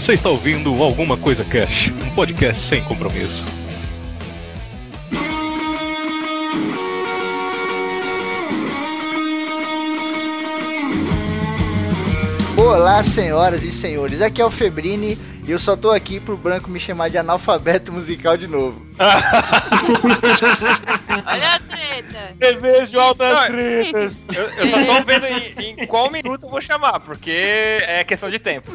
Você está ouvindo Alguma Coisa Cash, um podcast sem compromisso. Olá, senhoras e senhores. Aqui é o Febrini e eu só tô aqui pro Branco me chamar de analfabeto musical de novo. Olha a treta. Desejo altas tretas. Eu, eu só tô vendo em, em qual minuto eu vou chamar, porque é questão de tempo.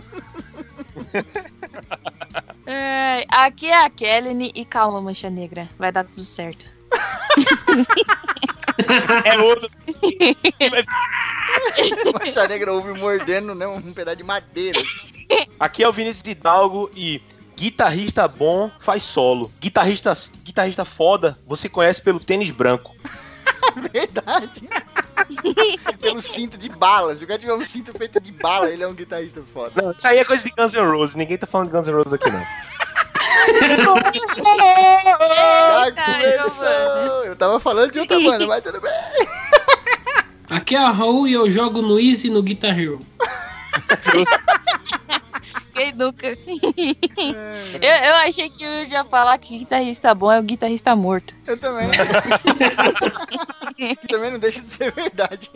É, aqui é a Kelly e calma, mancha negra. Vai dar tudo certo. É outro. Mancha Negra ouve mordendo né, um pedaço de madeira. Aqui é o Vinícius Hidalgo e guitarrista bom faz solo. Guitarrista, guitarrista foda, você conhece pelo tênis branco. Verdade. Pelo cinto de bala. Se o cara tiver um cinto feito de bala, ele é um guitarrista foda. Não, isso aí é coisa de Guns N' Roses. Ninguém tá falando de Guns N' Roses aqui, não. Já Eita, começou! Eu tava falando de outra banda, mas tudo bem. Aqui é a Raul e eu jogo no Easy no Guitar Hero. Quem nunca? eu, eu achei que eu ia falar que guitarrista bom é o guitarrista morto. Eu também. que também não deixa de ser verdade.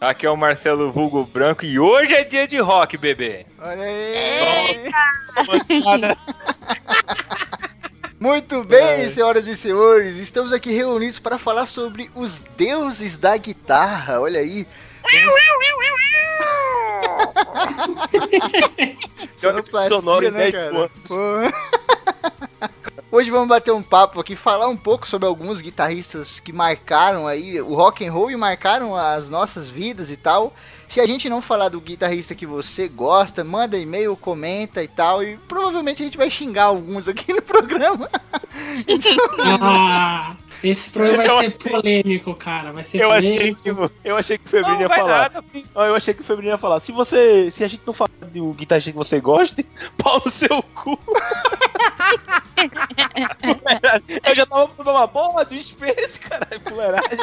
Aqui é o Marcelo Vulgo Branco e hoje é dia de rock, bebê. Olha aí. Muito bem, senhoras e senhores, estamos aqui reunidos para falar sobre os deuses da guitarra. Olha aí. Sonoplastia, Sonoro em né, 10 cara? Pô. Hoje vamos bater um papo aqui, falar um pouco sobre alguns guitarristas que marcaram aí o rock and roll e marcaram as nossas vidas e tal. Se a gente não falar do guitarrista que você gosta, manda e-mail, comenta e tal, e provavelmente a gente vai xingar alguns aqui no programa. Ah, esse programa vai ser polêmico, cara. Vai ser Eu achei polêmico. que, eu achei que o Febrini Não ia vai falar. nada. Eu achei que o Febrini ia falar. Se você. Se a gente não falar do guitarrista que você gosta, pau no seu cu. eu já tava falando uma bola do Space, caralho, fuleiragem.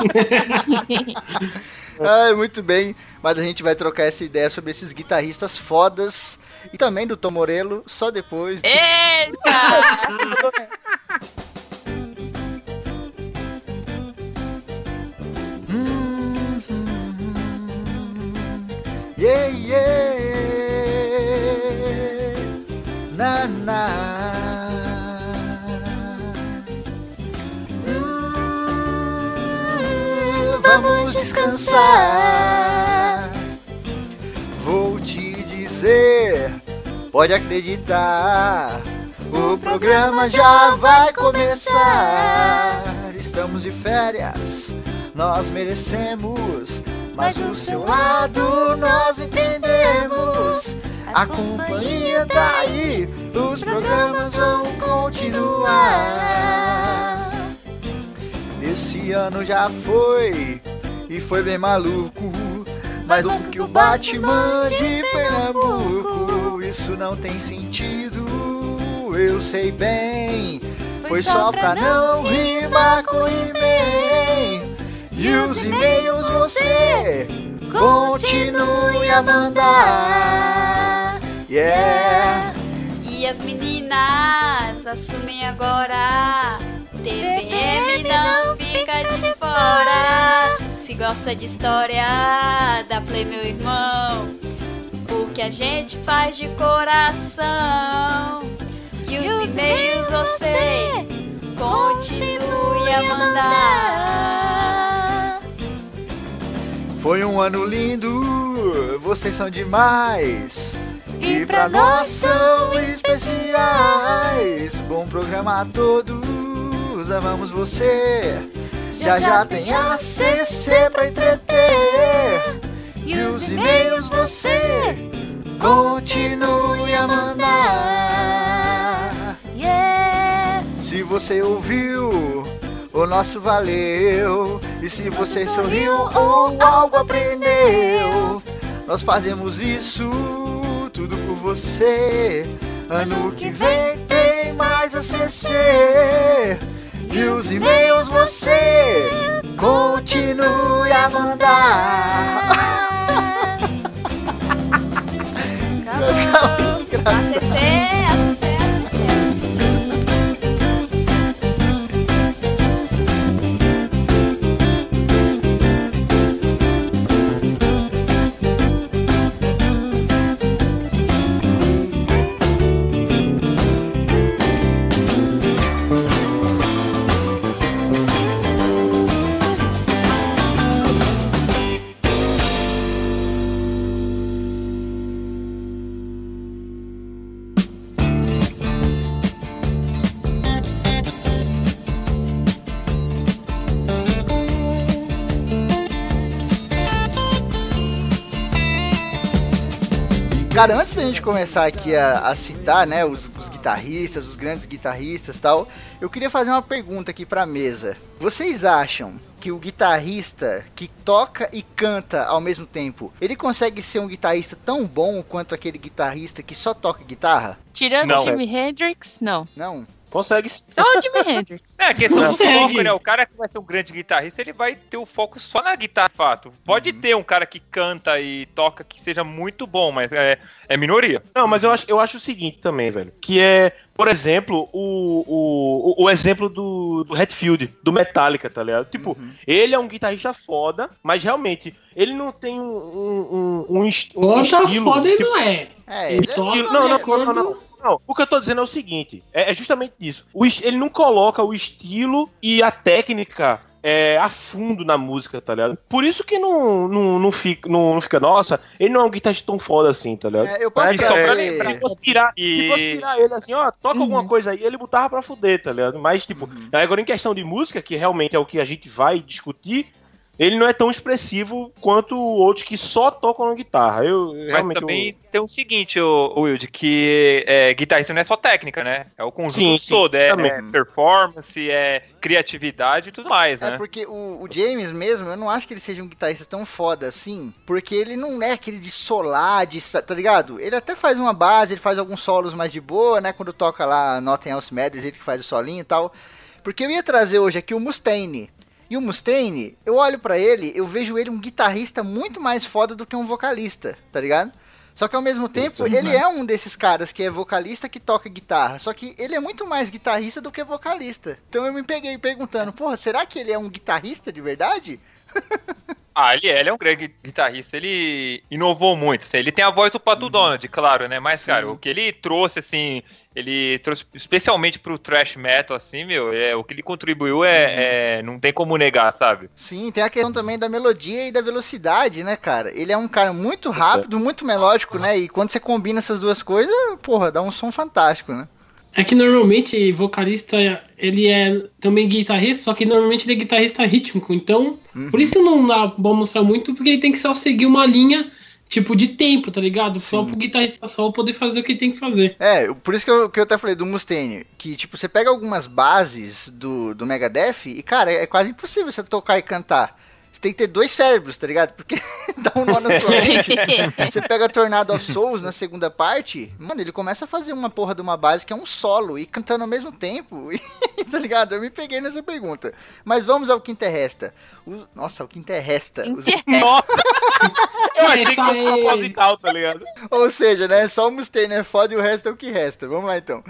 Ai, muito bem, mas a gente vai trocar essa ideia sobre esses guitarristas fodas e também do Tom Morello só depois. Eita! Yeah, yeah. Na, na. Hum, Vamos descansar. Vou te dizer, pode acreditar. O programa já vai começar. Estamos de férias, nós merecemos. Mas do seu lado nós entendemos. A companhia tá aí, os programas vão continuar. Esse ano já foi e foi bem maluco. Mas o que o Batman de Pernambuco, isso não tem sentido, eu sei bem. Foi só pra não rimar com He-Man. E os e-mails você continue a mandar. Yeah. E as meninas assumem agora. TPM não fica de fora. Se gosta de história, dá play, meu irmão. Porque a gente faz de coração. E os e-mails você continue a mandar. Foi um ano lindo, vocês são demais. E pra nós são especiais. Bom programa a todos, amamos você. Já já tem a CC pra entreter. E os e-mails você continue a mandar. Yeah! Se você ouviu, o nosso valeu. E se você sorriu ou algo aprendeu, nós fazemos isso tudo por você. Ano que vem tem mais a CC. E os e-mails você continue a mandar. Acabou. Isso é vai ficar. Cara, antes da gente começar aqui a, a citar, né, os, os guitarristas, os grandes guitarristas e tal, eu queria fazer uma pergunta aqui pra mesa. Vocês acham que o guitarrista que toca e canta ao mesmo tempo, ele consegue ser um guitarrista tão bom quanto aquele guitarrista que só toca guitarra? Tirando Não. o Jimi Hendrix, não. Não? Consegue. Só o Jimi Hendrix. É, a questão do foco, né? O cara que vai ser um grande guitarrista, ele vai ter o foco só na guitarra, de fato. Pode ter um cara que canta e toca que seja muito bom, mas é, é minoria. Não, mas eu acho, eu acho o seguinte também, velho. Que é, por exemplo, o, o, o, exemplo do, do Hatfield, do Metallica, tá ligado? Tipo, ele é um guitarrista foda, mas realmente, ele não tem um, um, um, um, um estilo. foda ele tipo, não é. É, Ele ele só não, não, de não, acordo- não, não. Não, o que eu tô dizendo é o seguinte: é, é justamente isso. O ele não coloca o estilo e a técnica é, a fundo na música, tá ligado? Por isso que não, não, não, fica, não, não fica, nossa, ele não é um guitarrista tão foda assim, tá ligado? É, eu posso Mas só pra lembrar- Se fosse tirar, E- se fosse tirar ele assim, ó, toca Uhum. alguma coisa aí, ele botava pra fuder, tá ligado? Mas, tipo, Uhum. agora em questão de música, que realmente é o que a gente vai discutir, ele não é tão expressivo quanto outros que só tocam na guitarra. Eu Mas realmente. também tem o seguinte, o, Wilde, que é, guitarrista não é só técnica, né? É o conjunto Sim, sim, todo. É, também. é performance, é criatividade e tudo mais, É né? porque o, o James mesmo, eu não acho que ele seja um guitarrista tão foda assim, porque ele não é aquele de solar, de, tá ligado? Ele até faz uma base, ele faz alguns solos mais de boa, né? Quando toca lá Nothing Else Matters, ele que faz o solinho e tal. Porque eu ia trazer hoje aqui o Mustaine. E o Mustaine, eu olho pra ele, eu vejo ele um guitarrista muito mais foda do que um vocalista, tá ligado? Só que ao mesmo tempo, ele é um desses caras que é vocalista que toca guitarra. Só que ele é muito mais guitarrista do que vocalista. Então eu me peguei perguntando, porra, será que ele é um guitarrista de verdade? Ah, ele é, ele é um grande guitarrista, ele inovou muito. assim, Ele tem a voz do Pato Donald, claro, né? Mas, Sim. cara, o que ele trouxe, assim, ele trouxe especialmente pro thrash metal, assim, meu, é, o que ele contribuiu é, é- não tem como negar, sabe? Sim, tem a questão também da melodia e da velocidade, né, cara? Ele é um cara muito rápido, muito melódico, né? E quando você combina essas duas coisas, porra, dá um som fantástico, né? É que normalmente vocalista, ele é também guitarrista, só que normalmente ele é guitarrista rítmico. Então, Uhum. por isso não dá pra mostrar muito, porque ele tem que só seguir uma linha, tipo, de tempo, tá ligado? Só Sim. pro guitarrista solo poder fazer o que tem que fazer. É, por isso que eu, que eu até falei do Mustaine, que tipo, você pega algumas bases do, do Megadeth e, cara, é quase impossível você tocar e cantar. Você tem que ter dois cérebros, tá ligado? Porque dá um nó na sua mente. Você pega Tornado of Souls na segunda parte, mano, ele começa a fazer uma porra de uma base que é um solo e cantando ao mesmo tempo. E, tá ligado? Eu me peguei nessa pergunta. Mas vamos ao que interresta. O- nossa, o que interresta. Os- Nossa! Eu achei que fosse aí. proposital, tá ligado? Ou seja, né? Só o Mustaine é foda e o resto é o que resta. Vamos lá então.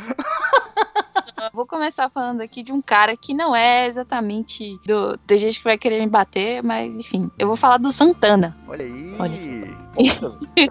Vou começar falando aqui de um cara que não é exatamente do. Tem gente que vai querer me bater, mas enfim. Eu vou falar do Santana. Olha aí. Olha.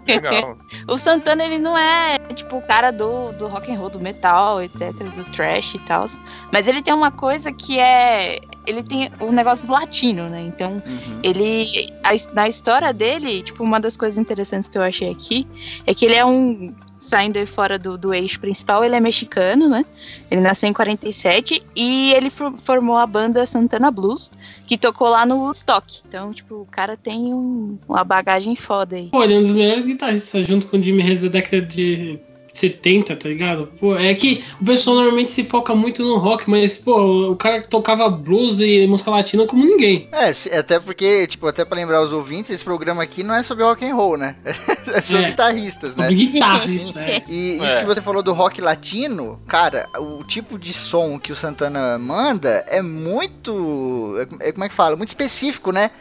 Legal. O Santana, ele não é, tipo, o cara do, do rock and roll, do metal, etc, do trash e tal. Mas ele tem uma coisa que é... Ele tem o negócio do latino, né? Então, Uhum. ele... a- na história dele, tipo, uma das coisas interessantes que eu achei aqui é que ele é um... Saindo aí fora do, do eixo principal, ele é mexicano, né? Ele nasceu em 47 e ele for- formou a banda Santana Blues, que tocou lá no Woodstock. Então, tipo, o cara tem um- uma bagagem foda aí. Pô, ele é um dos melhores guitarristas junto com o Jimmy Reis da década de 70, tá ligado? Pô, é que o pessoal normalmente se foca muito no rock, mas, pô, o cara que tocava blues e música latina como ninguém. É, até porque, tipo, até pra lembrar os ouvintes, esse programa aqui não é sobre rock and roll, né? É sobre É. guitarristas, né? Sobre guitarra, Sim. isso, é. E isso É. que você falou do rock latino, cara, o tipo de som que o Santana manda é muito. é- é- como é que fala? Muito específico, né?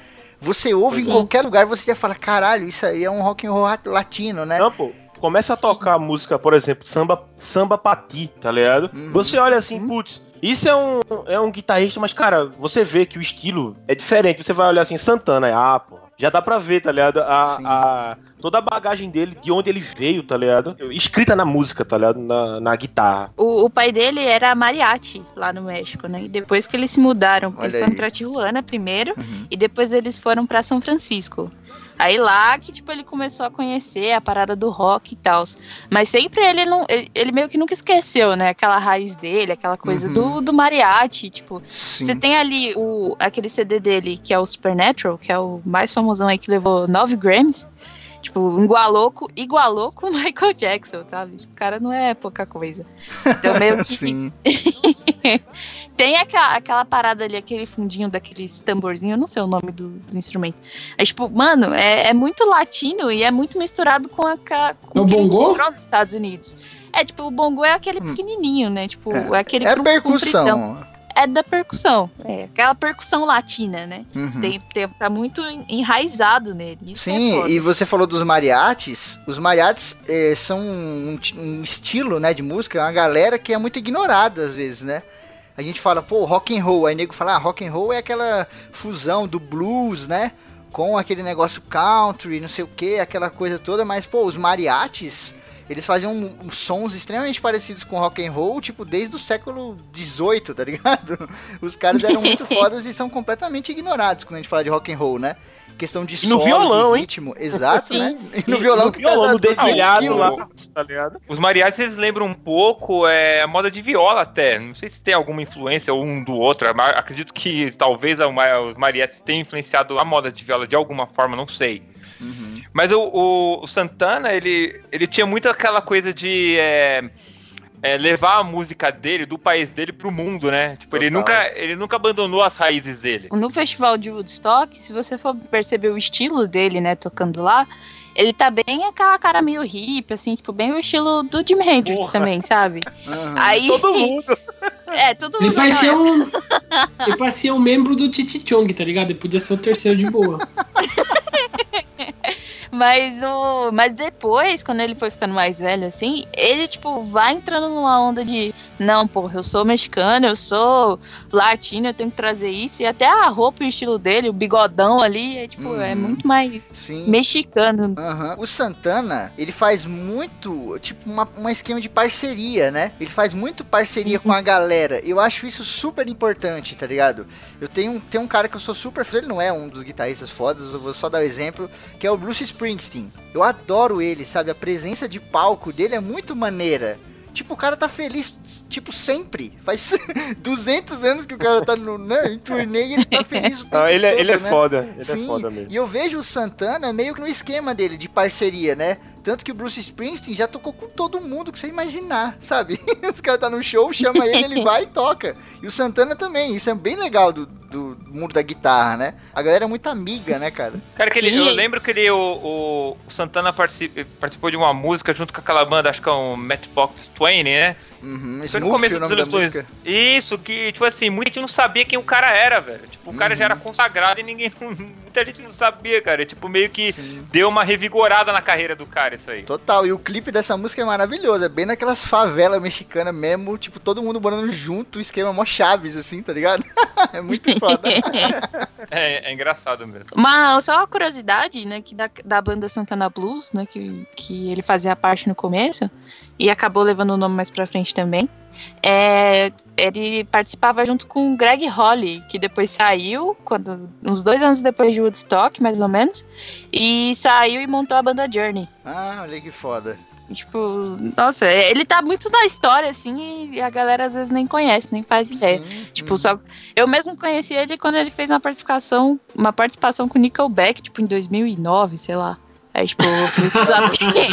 Você ouve Pois em é. qualquer lugar, você já fala, caralho, isso aí é um rock and roll latino, né? Não, pô. Começa a tocar a música, por exemplo, samba, samba pati, tá ligado? Uhum. Você olha assim, putz, isso é um, é um guitarrista, mas, cara, você vê que o estilo é diferente. Você vai olhar assim, Santana, ah, pô, já dá pra ver, tá ligado? A, a- toda a bagagem dele, de onde ele veio, tá ligado? Escrita na música, tá ligado? Na, na guitarra. O, o pai dele era mariachi lá no México, né? E depois que eles se mudaram, Olha eles foram aí. pra Tijuana primeiro Uhum. e depois eles foram pra São Francisco. Aí lá que, tipo, ele começou a conhecer a parada do rock e tal. Mas sempre ele não. Ele, ele meio que nunca esqueceu, né? Aquela raiz dele, aquela coisa Uhum. do, do mariachi. Tipo, Sim. você tem ali o, aquele CD dele, que é o Supernatural, que é o mais famosão aí que levou nove Grammys. Tipo, igualou com, igualou com o Michael Jackson, sabe? O cara não é pouca coisa. Então, meio que. Sim. Tem aquela, aquela parada ali, aquele fundinho daqueles tamborzinho, eu não sei o nome do, do instrumento. É tipo, mano, é, é muito latino e é muito misturado com, a, ca- com É o bongô? nos Estados Unidos. É, tipo, o bongo é aquele Hum. pequenininho, né? Tipo, É, é, aquele É compridão. É da percussão. É, aquela percussão latina, né? Uhum. Tem, tem, tá muito en- enraizado nele. Isso é Sim, foda. e você falou dos mariachis. Os mariachis eh, são um, um estilo, né, de música, uma galera que é muito ignorada às vezes, né? A gente fala, pô, rock and roll, aí nego fala, ah, rock and roll é aquela fusão do blues, né, com aquele negócio country, não sei o que, aquela coisa toda, mas pô, os mariachis, eles faziam uns sons extremamente parecidos com rock and roll, tipo, desde o século XVIII, tá ligado? Os caras eram muito fodas e são completamente ignorados quando a gente fala de rock and roll, né? Questão de E no violão, de hein? ritmo, exato, Sim. né? E no violão no que violão, pesa no 200 dedilhado lá, tá ligado? Os mariachis eles lembram um pouco é, a moda de viola até. Não sei se tem alguma influência um do outro. mas Acredito que talvez a os mariachis tenham influenciado a moda de viola de alguma forma, não sei. Mas o, o- o Santana, ele, ele tinha muito aquela coisa de é, é, levar a música dele, do país dele, pro mundo, né? Tipo, ele nunca, ele nunca abandonou as raízes dele. No festival de Woodstock, se você for perceber o estilo dele, né, tocando lá, ele tá bem aquela cara meio hippie, assim, tipo, bem o estilo do Jimi Hendrix Porra. também, sabe? Uhum. Aí, Todo mundo. É, todo Ele mundo. parecia não, um. Ele parecia um membro do Titi Chong, tá ligado? Ele podia ser o terceiro de boa. Mas o. Mas depois, quando ele foi ficando mais velho, assim, ele, tipo, vai entrando numa onda de. Não, porra, eu sou mexicano, eu sou latino, eu tenho que trazer isso. E até a roupa e o estilo dele, o bigodão ali, é tipo, é Uhum. muito mais Sim. mexicano. Aham. O Santana, ele faz muito, tipo, uma, um esquema de parceria, né? Ele faz muito parceria com a galera. Eu acho isso super importante, tá ligado? Eu tenho, tenho um cara que eu sou super fã, ele não é um dos guitarristas fodas, eu vou só dar o exemplo, que é o Bruce Springsteen. Eu adoro ele, sabe? A presença de palco dele é muito maneira. Tipo, o cara tá feliz, tipo, sempre. Faz 200 anos que o cara tá no, né, em turnê e ele tá feliz o tempo Não, ele, é- todo, ele é né? foda. Ele Sim, é foda mesmo. E eu vejo o Santana meio que no esquema dele, de parceria, né? Tanto que o Bruce Springsteen já tocou com todo mundo que você imaginar, sabe? Os caras tá no show, chama ele, ele vai e toca. E o Santana também, isso é bem legal do, do mundo da guitarra, né? A galera é muito amiga, né, cara? Cara, que ele, eu lembro que ele, o, o- Santana partici- participou de uma música junto com aquela banda, acho que é o Matchbox 20, né? Uhum, Foi no começo o dos anos 2000. música. Isso, que, tipo assim, muita gente não sabia quem o cara era, velho. Tipo, o cara já era Uhum. consagrado e ninguém. Muita gente não sabia, cara. Tipo, meio que Sim. deu uma revigorada na carreira do cara, isso aí. Total, e o clipe dessa música é maravilhoso, é bem naquelas favelas mexicanas mesmo, tipo, todo mundo morando junto, esquema mó chaves, assim, tá ligado? é muito foda. É, é engraçado mesmo. Mas só uma curiosidade, né, que da, da banda Santana Blues, né, que, que ele fazia parte no começo e acabou levando o nome mais pra frente também. É, ele participava junto com o Greg Holly, que depois saiu, quando, uns dois anos depois de Woodstock, mais ou menos, e saiu e montou a banda Journey. ah, olha que foda. Tipo, nossa, ele tá muito na história, assim, e a galera às vezes nem conhece, nem faz ideia. Sim, Tipo, uhum. só. Eu mesmo conheci ele quando ele fez uma participação, uma participação com Nickelback, tipo, em 2009, sei lá. Aí, tipo,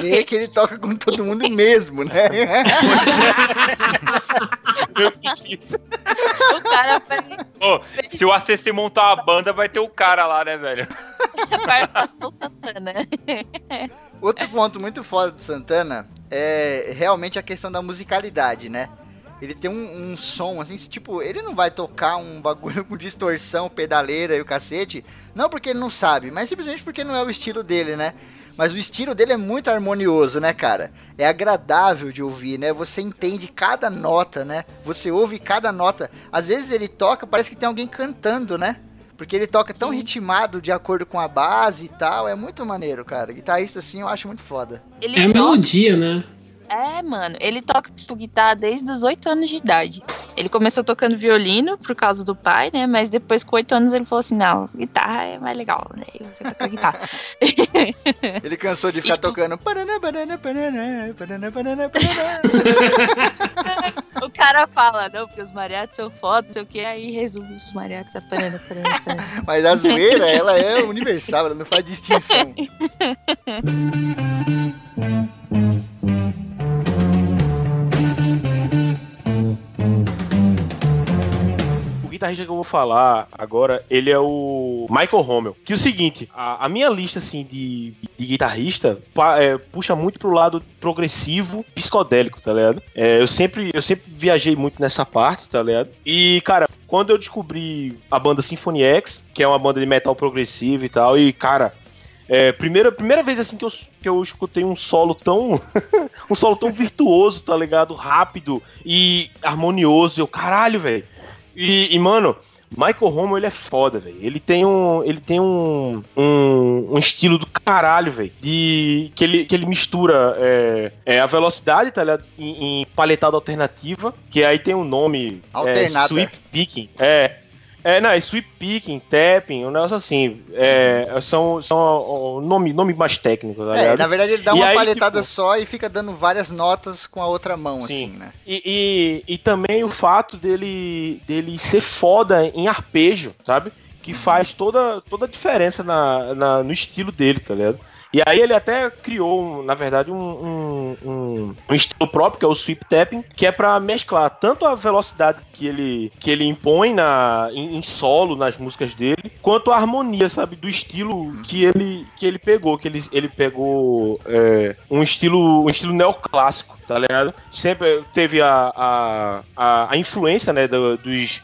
vê que ele toca com todo mundo mesmo, né? o cara fez Ô, se o ACC montar uma banda, vai ter o cara lá, né, velho? participação Santana. Outro ponto muito foda do Santana é realmente a questão da musicalidade, né? Ele tem um, um som, assim, tipo, ele não vai tocar um bagulho com distorção, pedaleira e o cacete, não porque ele não sabe, mas simplesmente porque não é o estilo dele, né? Mas o estilo dele é muito harmonioso, né, cara? É agradável de ouvir, né? Você entende cada nota, né? Você ouve cada nota. Às vezes ele toca, parece que tem alguém cantando, né? Porque ele toca tão Sim. ritmado de acordo com a base e tal. É muito maneiro, cara. Guitarrista assim eu acho muito foda. Ele É a toca- melodia, né? É, mano, ele toca tipo, guitarra desde os 8 anos de idade. Ele começou tocando violino por causa do pai, né? Mas depois, com 8 anos, ele falou assim: não, guitarra é mais legal, né? Eu vou tocar guitarra. Ele cansou de ficar E, tipo, tocando. O cara fala, não, porque os mariachis são foda, sei o que, aí resume os mariachis aparando, aparando, aparando. Mas a zoeira, ela é universal, ela não faz distinção. Guitarrista que eu vou falar agora, ele é o Michael Rommel. Que é o seguinte, a, a minha lista assim de, de guitarrista pa- é, puxa muito pro lado progressivo, psicodélico, tá ligado? É, eu sempre eu sempre viajei muito nessa parte, tá ligado? E cara, quando eu descobri a banda Symphony X, que é uma banda de metal progressivo e tal, e cara, é, primeira, primeira vez assim que eu, que eu escutei um solo tão. um solo tão virtuoso, tá ligado? Rápido e harmonioso. Eu, caralho, velho. E, e, mano, Michael Romo, ele é foda, velho. Ele tem um. Ele tem um. Um, um estilo do caralho, velho. De. Que ele, que ele mistura é, é, a velocidade, tá ligado? Em, em paletada alternativa. Que aí tem um nome. Alternada. É, sweep picking. É. É, não, é sweep picking, tapping, um negócio assim. É, são são nome, nome mais técnico, tá É, na verdade ele dá E uma aí, palhetada tipo- só e fica dando várias notas com a outra mão, Sim. assim, né? E, e, e também o fato dele, dele ser foda em arpejo, sabe? Que faz toda, toda a diferença na, na- no estilo dele, tá ligado? E aí ele até criou, na verdade, um, um, um- estilo próprio, que é o sweep tapping, que é pra mesclar tanto a velocidade que ele, que ele impõe na, em, em solo nas músicas dele, quanto a harmonia, sabe? Do estilo que ele, que ele pegou, que ele, ele pegou é, um estilo um estilo neoclássico, tá ligado? Sempre teve a, a, a, a influência, né, do- dos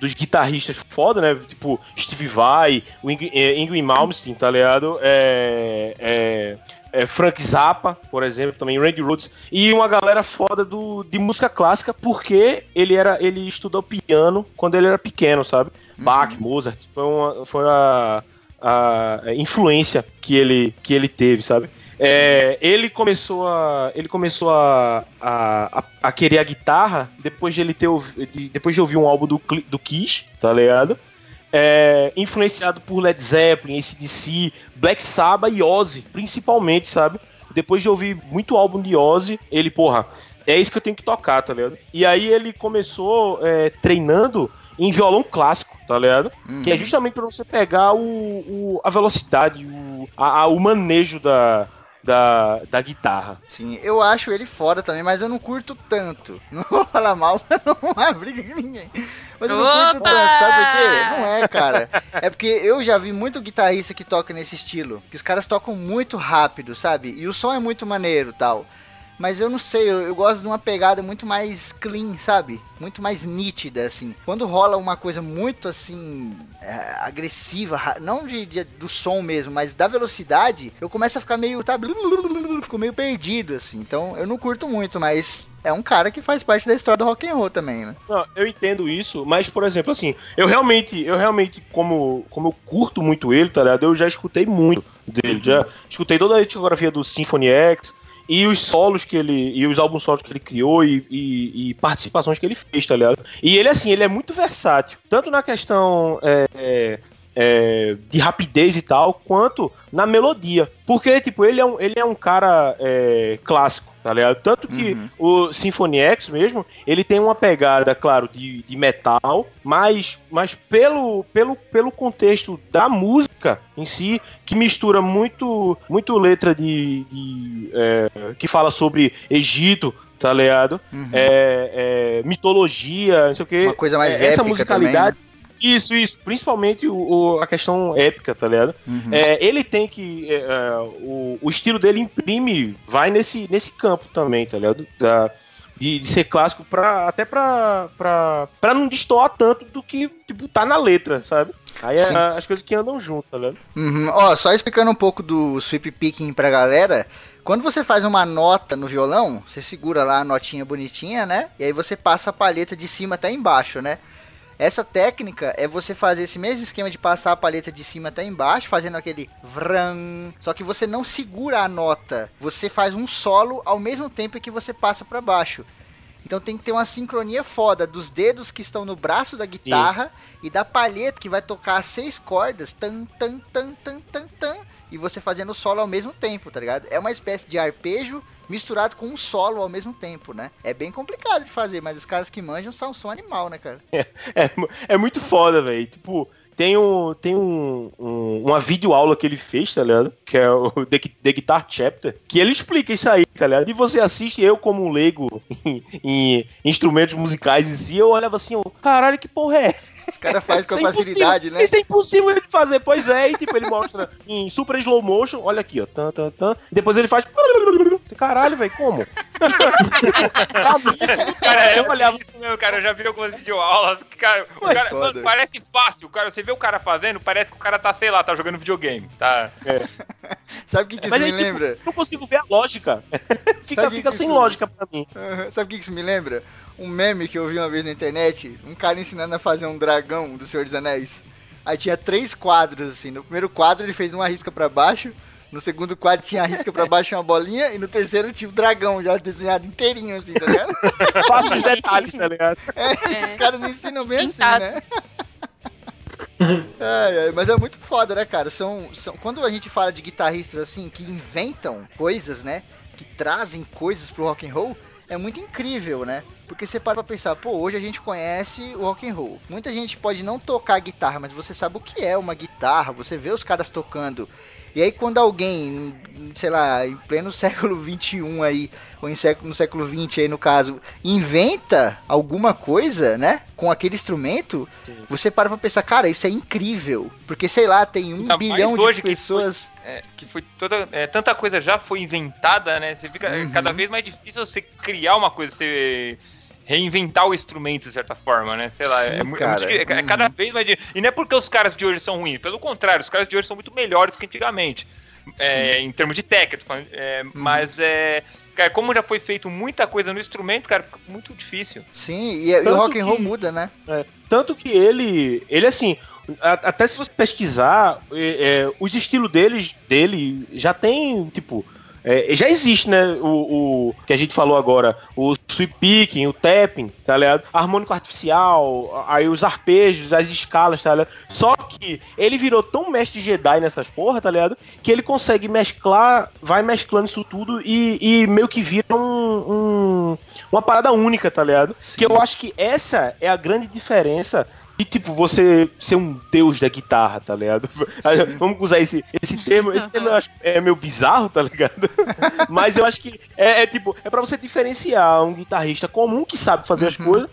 dos guitarristas foda, né? Tipo, Steve Vai, eh, Ingrid Malmsteen, tá ligado? É, é, é Frank Zappa, por exemplo, também Randy Rhoads. E uma galera foda do, de música clássica, porque ele era ele estudou piano quando ele era pequeno, sabe? Bach, Mozart. Foi, uma, foi a, a influência que ele, que ele teve, sabe? É, ele começou a ele começou a, a, a- a querer a guitarra depois de ele ter depois de ouvir um álbum do, do Kiss, tá ligado? É, influenciado por Led Zeppelin, ACDC, Black Sabbath e Ozzy, principalmente, sabe? Depois de ouvir muito álbum de Ozzy, ele, porra, é isso que eu tenho que tocar, tá ligado? E aí ele começou é, treinando em violão clássico, tá ligado? Uhum. Que é justamente pra você pegar o, o- a velocidade, o, a- a- o manejo da, da, da guitarra. Sim, eu acho ele foda também, mas eu não curto tanto. Não vou falar mal, não é briga com ninguém. Mas eu não curto Opa! tanto, sabe por quê? Não é, cara. É porque eu já vi muito guitarrista que toca nesse estilo. Que os caras tocam muito rápido, sabe? E o som é muito maneiro tal. Mas eu não sei, eu, eu gosto de uma pegada muito mais clean, sabe? Muito mais nítida, assim. Quando rola uma coisa muito, assim, é, agressiva, não de, de- do som mesmo, mas da velocidade, eu começo a ficar meio, tá? Fico meio perdido, assim. Então eu não curto muito, mas é um cara que faz parte da história do rock and roll também, né? Não, eu entendo isso, mas, por exemplo, assim, eu realmente, eu realmente, como, como eu curto muito ele, tá ligado? Eu já escutei muito dele, já escutei toda a discografia do Symphony X e os solos que ele, e os álbuns solos que ele criou e, e- e participações que ele fez, tá ligado? E ele, assim, ele é muito versátil, tanto na questão é, é, é, de rapidez e tal, quanto na melodia. Porque, tipo, ele é um, ele é um cara é, clássico, tá ligado? Tanto que Uhum. o Symphony X mesmo, ele tem uma pegada, claro, de, de metal, mas, mas pelo, pelo, pelo contexto da música em si, que mistura muito, muito letra de, de, é, que fala sobre Egito, tá ligado? Uhum. É, é, mitologia, não sei o que. Uma coisa mais essa épica musicalidade. Isso, isso. Principalmente o, o- a questão épica, tá ligado? Uhum. É, ele tem que. é, é, o, o estilo dele imprime, vai nesse, nesse campo também, tá ligado? Da- de, de ser clássico pra, até pra, pra, pra não destoar tanto do que tipo, tá na letra, sabe? Aí é as coisas que andam junto, tá ligado? Uhum. Ó, só explicando um pouco do sweep picking pra galera. Quando você faz uma nota no violão, você segura lá a notinha bonitinha, né? E aí você passa a palheta de cima até embaixo, né? Essa técnica é você fazer esse mesmo esquema de passar a palheta de cima até embaixo, fazendo aquele vran. Só que você não segura a nota, você faz um solo ao mesmo tempo que você passa para baixo. Então tem que ter uma sincronia foda dos dedos que estão no braço da guitarra e da palheta que vai tocar as seis cordas, tan tan tan tan tan tan, e você fazendo solo ao mesmo tempo, tá ligado? É uma espécie de arpejo misturado com um solo ao mesmo tempo, né? É bem complicado de fazer, mas os caras que manjam são som animal, né, cara? É, mu- é muito foda, velho. Tipo, tem, um, tem um, um- uma videoaula que ele fez, tá ligado? Que é o The, The Guitar Chapter, que ele explica isso aí, tá ligado? E você assiste, eu como um leigo em, em instrumentos musicais em si, eu olhava assim, ó, caralho, que porra é? Os caras fazem com é facilidade, né? Isso é impossível ele fazer, pois é, e tipo, ele mostra em super slow motion, olha aqui, ó, tan, tan, tan, e depois ele faz. Caralho, velho, como? Cara, eu olhava. isso mesmo, cara. Eu já vi algumas videoaulas. Cara, o cara foda. mano, parece fácil. Cara, você vê o cara fazendo, parece que o cara tá, sei lá, tá jogando videogame. Tá. Sabe o que, que isso Mas me aí, tipo, lembra? não consigo ver a lógica. fica que fica que sem isso- lógica pra mim. Aham. Sabe o que que isso me lembra? Um meme que eu vi uma vez na internet, um cara ensinando a fazer um dragão do Senhor dos Anéis. Aí tinha três quadros, assim. No primeiro quadro ele fez uma risca pra baixo, no segundo quadro tinha a risca pra baixo e uma bolinha, e no terceiro tinha o dragão já desenhado inteirinho, assim, tá ligado? Faça os detalhes, tá ligado? É, esses caras ensinam bem assim, Pintado. né? Ai, ai, mas é muito foda, né, cara? São, são, quando a gente fala de guitarristas assim que inventam coisas, né? Que trazem coisas pro rock and roll, é muito incrível, né? Porque você para pra pensar, pô, hoje a gente conhece o rock and roll. Muita gente pode não tocar guitarra, mas você sabe o que é uma guitarra, você vê os caras tocando. E aí quando alguém, sei lá, em pleno século 21 aí, ou em século, no século 20 aí no caso, inventa alguma coisa, né, com aquele instrumento, você para pra pensar, cara, isso é incrível. Porque, sei lá, tem um Ainda bilhão de hoje que pessoas... É, que foi toda. é, tanta coisa já foi inventada, né? Você fica é Uhum. cada vez mais difícil você criar uma coisa, você reinventar o instrumento de certa forma, né? Sei lá, Sim, é, é cara. muito di- é, é Uhum. cada vez mais difícil. E não é porque os caras de hoje são ruins, pelo contrário, os caras de hoje são muito melhores que antigamente. É, em termos de técnica, é, Uhum. mas é. Cara, como já foi feito muita coisa no instrumento, cara, fica muito difícil. Sim, e, e o rock and roll que- muda, né? Tanto que ele, ele assim, a- até se você pesquisar, é, é, os estilos deles, dele já tem, tipo, é, já existe, né? O, o que a gente falou agora, o sweep picking, o tapping, tá ligado? Harmônico artificial, aí os arpejos, as escalas, tá ligado? Só que ele virou tão mestre Jedi nessas porra, tá ligado? Que ele consegue mesclar, vai mesclando isso tudo e, e meio que vira um, um- uma parada única, tá ligado? Sim. Que eu acho que essa é a grande diferença de, tipo, você ser um deus da guitarra, tá ligado? Vamos usar esse, esse termo. Esse termo eu acho é meio bizarro, tá ligado? Mas eu acho que é, é, tipo, é pra você diferenciar um guitarrista comum que sabe fazer as Uhum. coisas,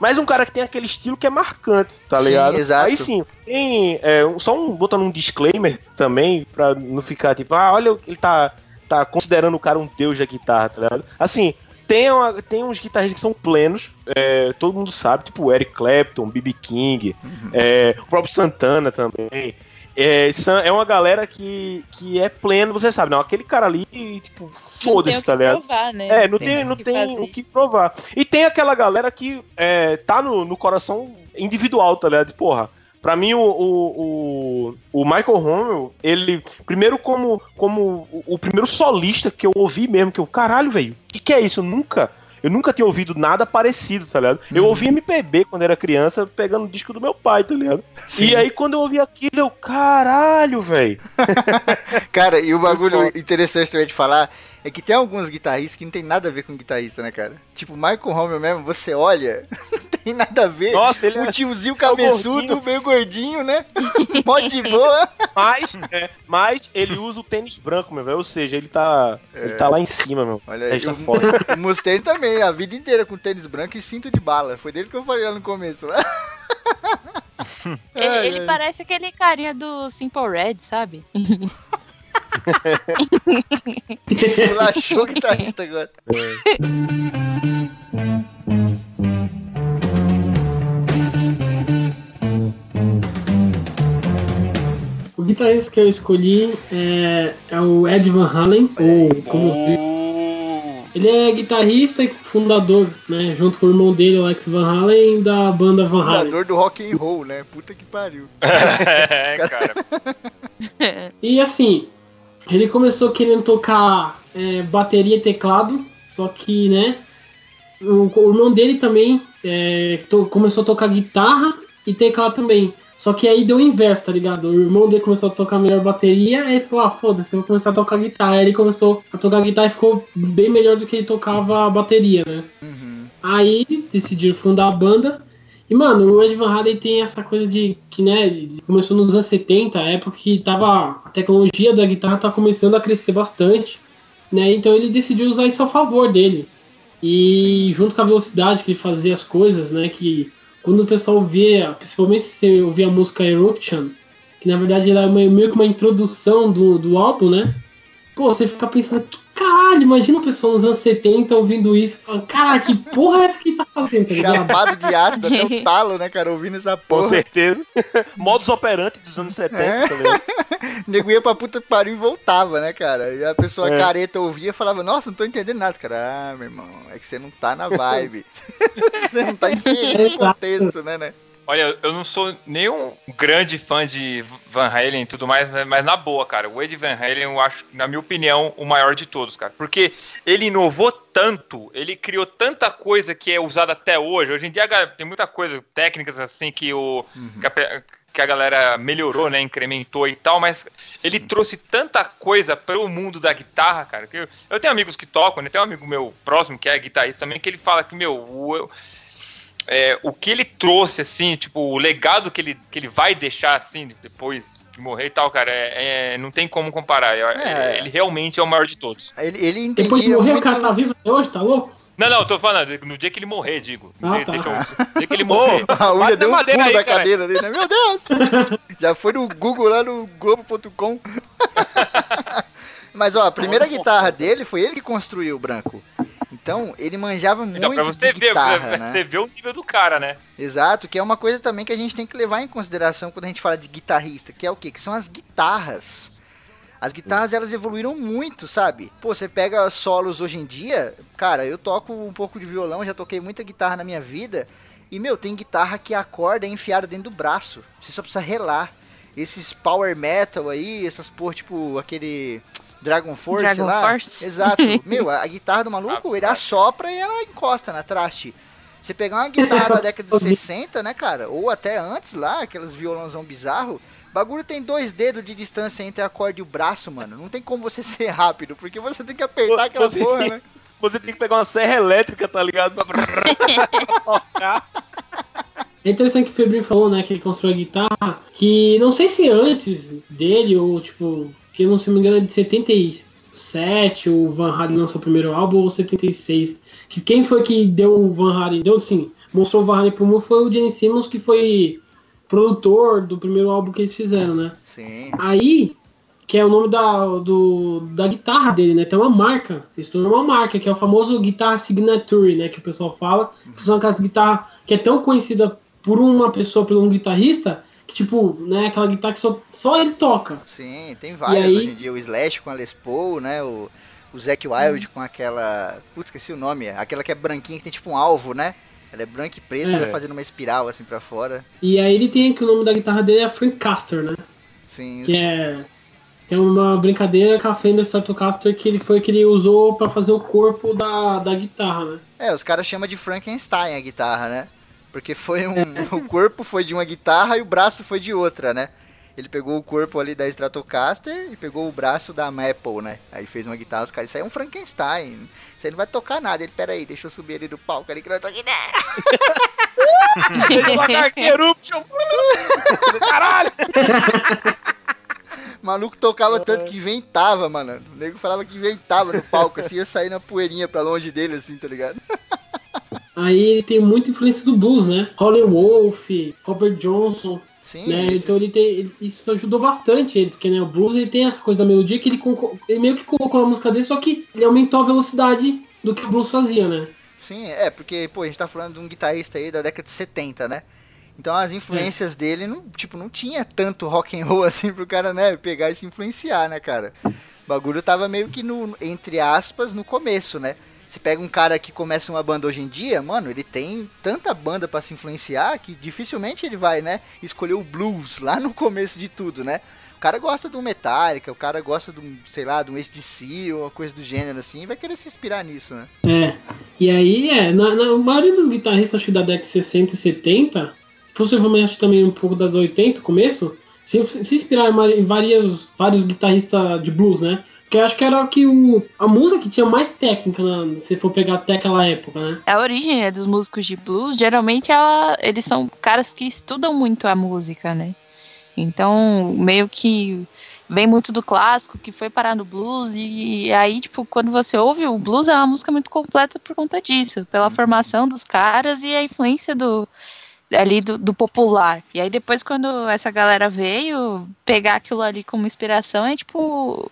mas um cara que tem aquele estilo que é marcante, tá Sim, ligado? exato. Aí sim, tem. é, só um, botando um disclaimer também, pra não ficar tipo, ah, olha, ele tá, tá considerando o cara um deus da guitarra, tá ligado? Assim, tem, uma- tem uns guitarristas que são plenos, é, todo mundo sabe, tipo o Eric Clapton, B.B. King, Uhum. é, o próprio Santana também. É, são- é uma galera que, que é pleno, você sabe, não, aquele cara ali, tipo, Não tem foda-se, o que tá ligado? provar, né? É, não Tem tem, não o que tem fazer. o que provar. E tem aquela galera que é, tá no, no coração individual, tá ligado? Porra, pra mim o, o, o, Michael Rommel, ele, primeiro como, como o, o primeiro solista que eu ouvi mesmo, que eu, caralho, velho, o que, que é isso? Eu nunca. Eu nunca tinha ouvido nada parecido, tá ligado? Eu Uhum. ouvi MPB quando era criança, pegando o disco do meu pai, tá ligado? Sim. E aí quando eu ouvi aquilo, eu, caralho, velho. Cara, e o bagulho interessante também de falar é que tem alguns guitarristas que não tem nada a ver com guitarrista, né, cara? Tipo, o Michael Rommel mesmo, você olha, não tem nada a ver. Nossa, ele O é tiozinho cabeçudo, gordinho. meio gordinho, né? Mó de boa. Mas, é, mas ele usa o tênis branco, meu velho. Ou seja, ele tá, ele tá lá em cima, meu. Olha Ele aí, tá o, o Mustaine também, a vida inteira com tênis branco e cinto de bala. Foi dele que eu falei lá no começo. Lá. Ele, Ai, ele ai. parece aquele carinha do Simple Red, sabe? Esculachou o guitarrista agora. O guitarrista que eu escolhi é, é o Ed Van Halen, ou como os Ele é guitarrista e fundador, né? Junto com o irmão dele, Alex Van Halen, da banda Van Halen. Fundador do rock and roll, né? Puta que pariu. é, cara. E assim, ele começou querendo tocar é, bateria e teclado, só que, né? O, o irmão dele também é, to- começou a tocar guitarra e teclado também. Só que aí deu o inverso, tá ligado? O irmão dele começou a tocar melhor bateria, ele falou, ah, foda-se, vou começar a tocar guitarra. Aí ele começou a tocar guitarra e ficou bem melhor do que ele tocava a bateria, né? Uhum. Aí decidiram fundar a banda. E, mano, o Ed Van Halen tem essa coisa de que, né, começou nos anos 70, a época que tava, a tecnologia da guitarra tá começando a crescer bastante, né? Então ele decidiu usar isso a favor dele. E junto com a velocidade que ele fazia as coisas, né, que quando o pessoal vê, principalmente se você ouvir a música Eruption, que na verdade uma- meio que uma introdução do, do álbum, né? Pô, você fica pensando, que caralho, imagina o pessoal nos anos 70 ouvindo isso e falando, caralho, que porra é essa que ele tá fazendo, tá? Chapado de ácido até o talo, né, cara? Ouvindo essa Com porra. certeza. Modus operandi dos anos 70, É. tá ligado? O nego ia pra puta que pariu e voltava, né, cara? E a pessoa É. careta ouvia e falava, nossa, não tô entendendo nada. Cara, ah, meu irmão, é que você não tá na vibe. você não tá inserido no contexto, né, né? Olha, eu não sou nenhum grande fã de Van Halen e tudo mais, né, mas na boa, cara, o Ed Van Halen eu acho, na minha opinião, o maior de todos, cara. Porque ele inovou tanto, ele criou tanta coisa que é usada até hoje. Hoje em dia tem muita coisa, técnicas assim que o que a, que a galera melhorou, né, incrementou e tal, mas ele trouxe tanta coisa para o mundo da guitarra, cara. Que eu, eu tenho amigos que tocam, né? Tem um amigo meu próximo que é guitarrista também que ele fala que meu, o, é, o que ele trouxe, assim, tipo, o legado que ele, que ele vai deixar, assim, depois de morrer e tal, cara, é, é- não tem como comparar. É- É. Ele realmente é o maior de todos. Ele, ele Depois de morrer, muito... o cara tá vivo até hoje, tá louco? Não, não, eu tô falando, no dia que ele morrer, digo. No Ah, dia, tá. deixa eu- no dia que ele morrer. A unha Bate deu um na pulo aí, da cara. cadeira dele, né? Meu Deus! Já foi no Google lá no Globo.com. Mas ó, a primeira guitarra dele foi ele que construiu o branco. Então, ele manjava muito Então, pra você de ver, guitarra, pra né? você ver o nível do cara, né? Exato, que é uma coisa também que a gente tem que levar em consideração quando a gente fala de guitarrista, que é o quê? Que são as guitarras. As guitarras, elas evoluíram muito, sabe? Pô, você pega solos hoje em dia, cara, eu toco um pouco de violão, já toquei muita guitarra na minha vida, e, meu, tem guitarra que a corda é enfiada dentro do braço. Você só precisa relar. Esses power metal aí, essas por, tipo, aquele Dragon Force Dragon lá. Force. Exato. meu, a, guitarra do maluco, ele assopra e ela encosta na traste. Você pegar uma guitarra da década de 60, né, cara? Ou até antes lá, aquelas violãozão bizarro. Bagulho tem dois dedos de distância entre a corda e o braço, mano. Não tem como você ser rápido, porque você tem que apertar aquela Você- porra, né? Você tem que pegar uma serra elétrica, tá ligado? Pra... É interessante que o Febrinho falou, né, que ele construiu a guitarra, que não sei se antes dele, ou tipo, que eu não se me engano é de 77, o Van Halen lançou o primeiro álbum, ou 76. Que quem foi que deu o Van Halen, deu sim, mostrou o Van Halen pro mundo foi o Gene Simmons, que foi produtor do primeiro álbum que eles fizeram, né. Sim. Aí, que é o nome da, do, da guitarra dele, né? Tem uma marca. Eles tornam uma marca, que é o famoso guitarra signature, né? Que o pessoal fala. Que são aquelas guitarras que é tão conhecida por uma pessoa, por um guitarrista, que tipo, né? Aquela guitarra que só, só ele toca. Sim, tem várias aí- hoje em dia. O Slash com a Les Paul, né? O, o Zac Wild com aquela. Putz, esqueci o nome. Aquela que é branquinha, que tem tipo um alvo, né? Ela é branca e preta, É. vai fazendo uma espiral assim pra fora. E aí ele tem que o nome da guitarra dele é Frank Caster, né? Sim, Que é, é uma brincadeira com a Fender Stratocaster que ele foi que ele usou pra fazer o corpo da, da guitarra, né? É, os caras chamam de Frankenstein a guitarra, né? Porque foi um. o corpo foi de uma guitarra e o braço foi de outra, né? Ele pegou o corpo ali da Stratocaster e pegou o braço da Maple, né? Aí fez uma guitarra, os caras, isso aí é um Frankenstein. Isso aí não vai tocar nada. Ele, peraí, deixa eu subir ali do palco ali que eu tô aqui. Deixa eu tocar aqui, Eruption. Caralho! O maluco tocava tanto que inventava, mano. O nego falava que inventava no palco, assim, ia sair na poeirinha pra longe dele, assim, tá ligado? Aí ele tem muita influência do blues, né? Colin Wolf, Robert Johnson, Sim, né? esses- Então ele tem, ele- isso ajudou bastante ele, porque né, o blues ele tem essa coisa da melodia que ele, ele meio que colocou na música dele, só que ele aumentou a velocidade do que o blues fazia, né? Sim, é, porque, pô, a gente tá falando de um guitarrista aí da década de 70, né? Então as influências dele, não, tipo, não tinha tanto rock and roll assim pro cara, né, pegar e se influenciar, né, cara? O bagulho tava meio que no, entre aspas, no começo, né? Você pega um cara que começa uma banda hoje em dia, mano, ele tem tanta banda pra se influenciar que dificilmente ele vai, né, escolher o blues lá no começo de tudo, né? O cara gosta do Metallica, o cara gosta do, sei lá, do ACDC ou uma coisa do gênero assim, vai querer se inspirar nisso, né? É. E aí, é, na, na maioria dos guitarristas, acho que da década de 60 e 70, possivelmente também um pouco das 80, começo, se, se em vários, vários guitarristas de blues, né? Porque eu acho que era que o, a música que tinha mais técnica, né, se for pegar até aquela época, né? A origem né, dos músicos de blues, geralmente ela, eles são caras que estudam muito a música, né? Então, meio que vem muito do clássico, que foi parar no blues, e aí, tipo, quando você ouve, o blues é uma música muito completa por conta disso, pela formação dos caras e a influência do ali do, do popular. E aí depois, quando essa galera veio, pegar aquilo ali como inspiração é tipo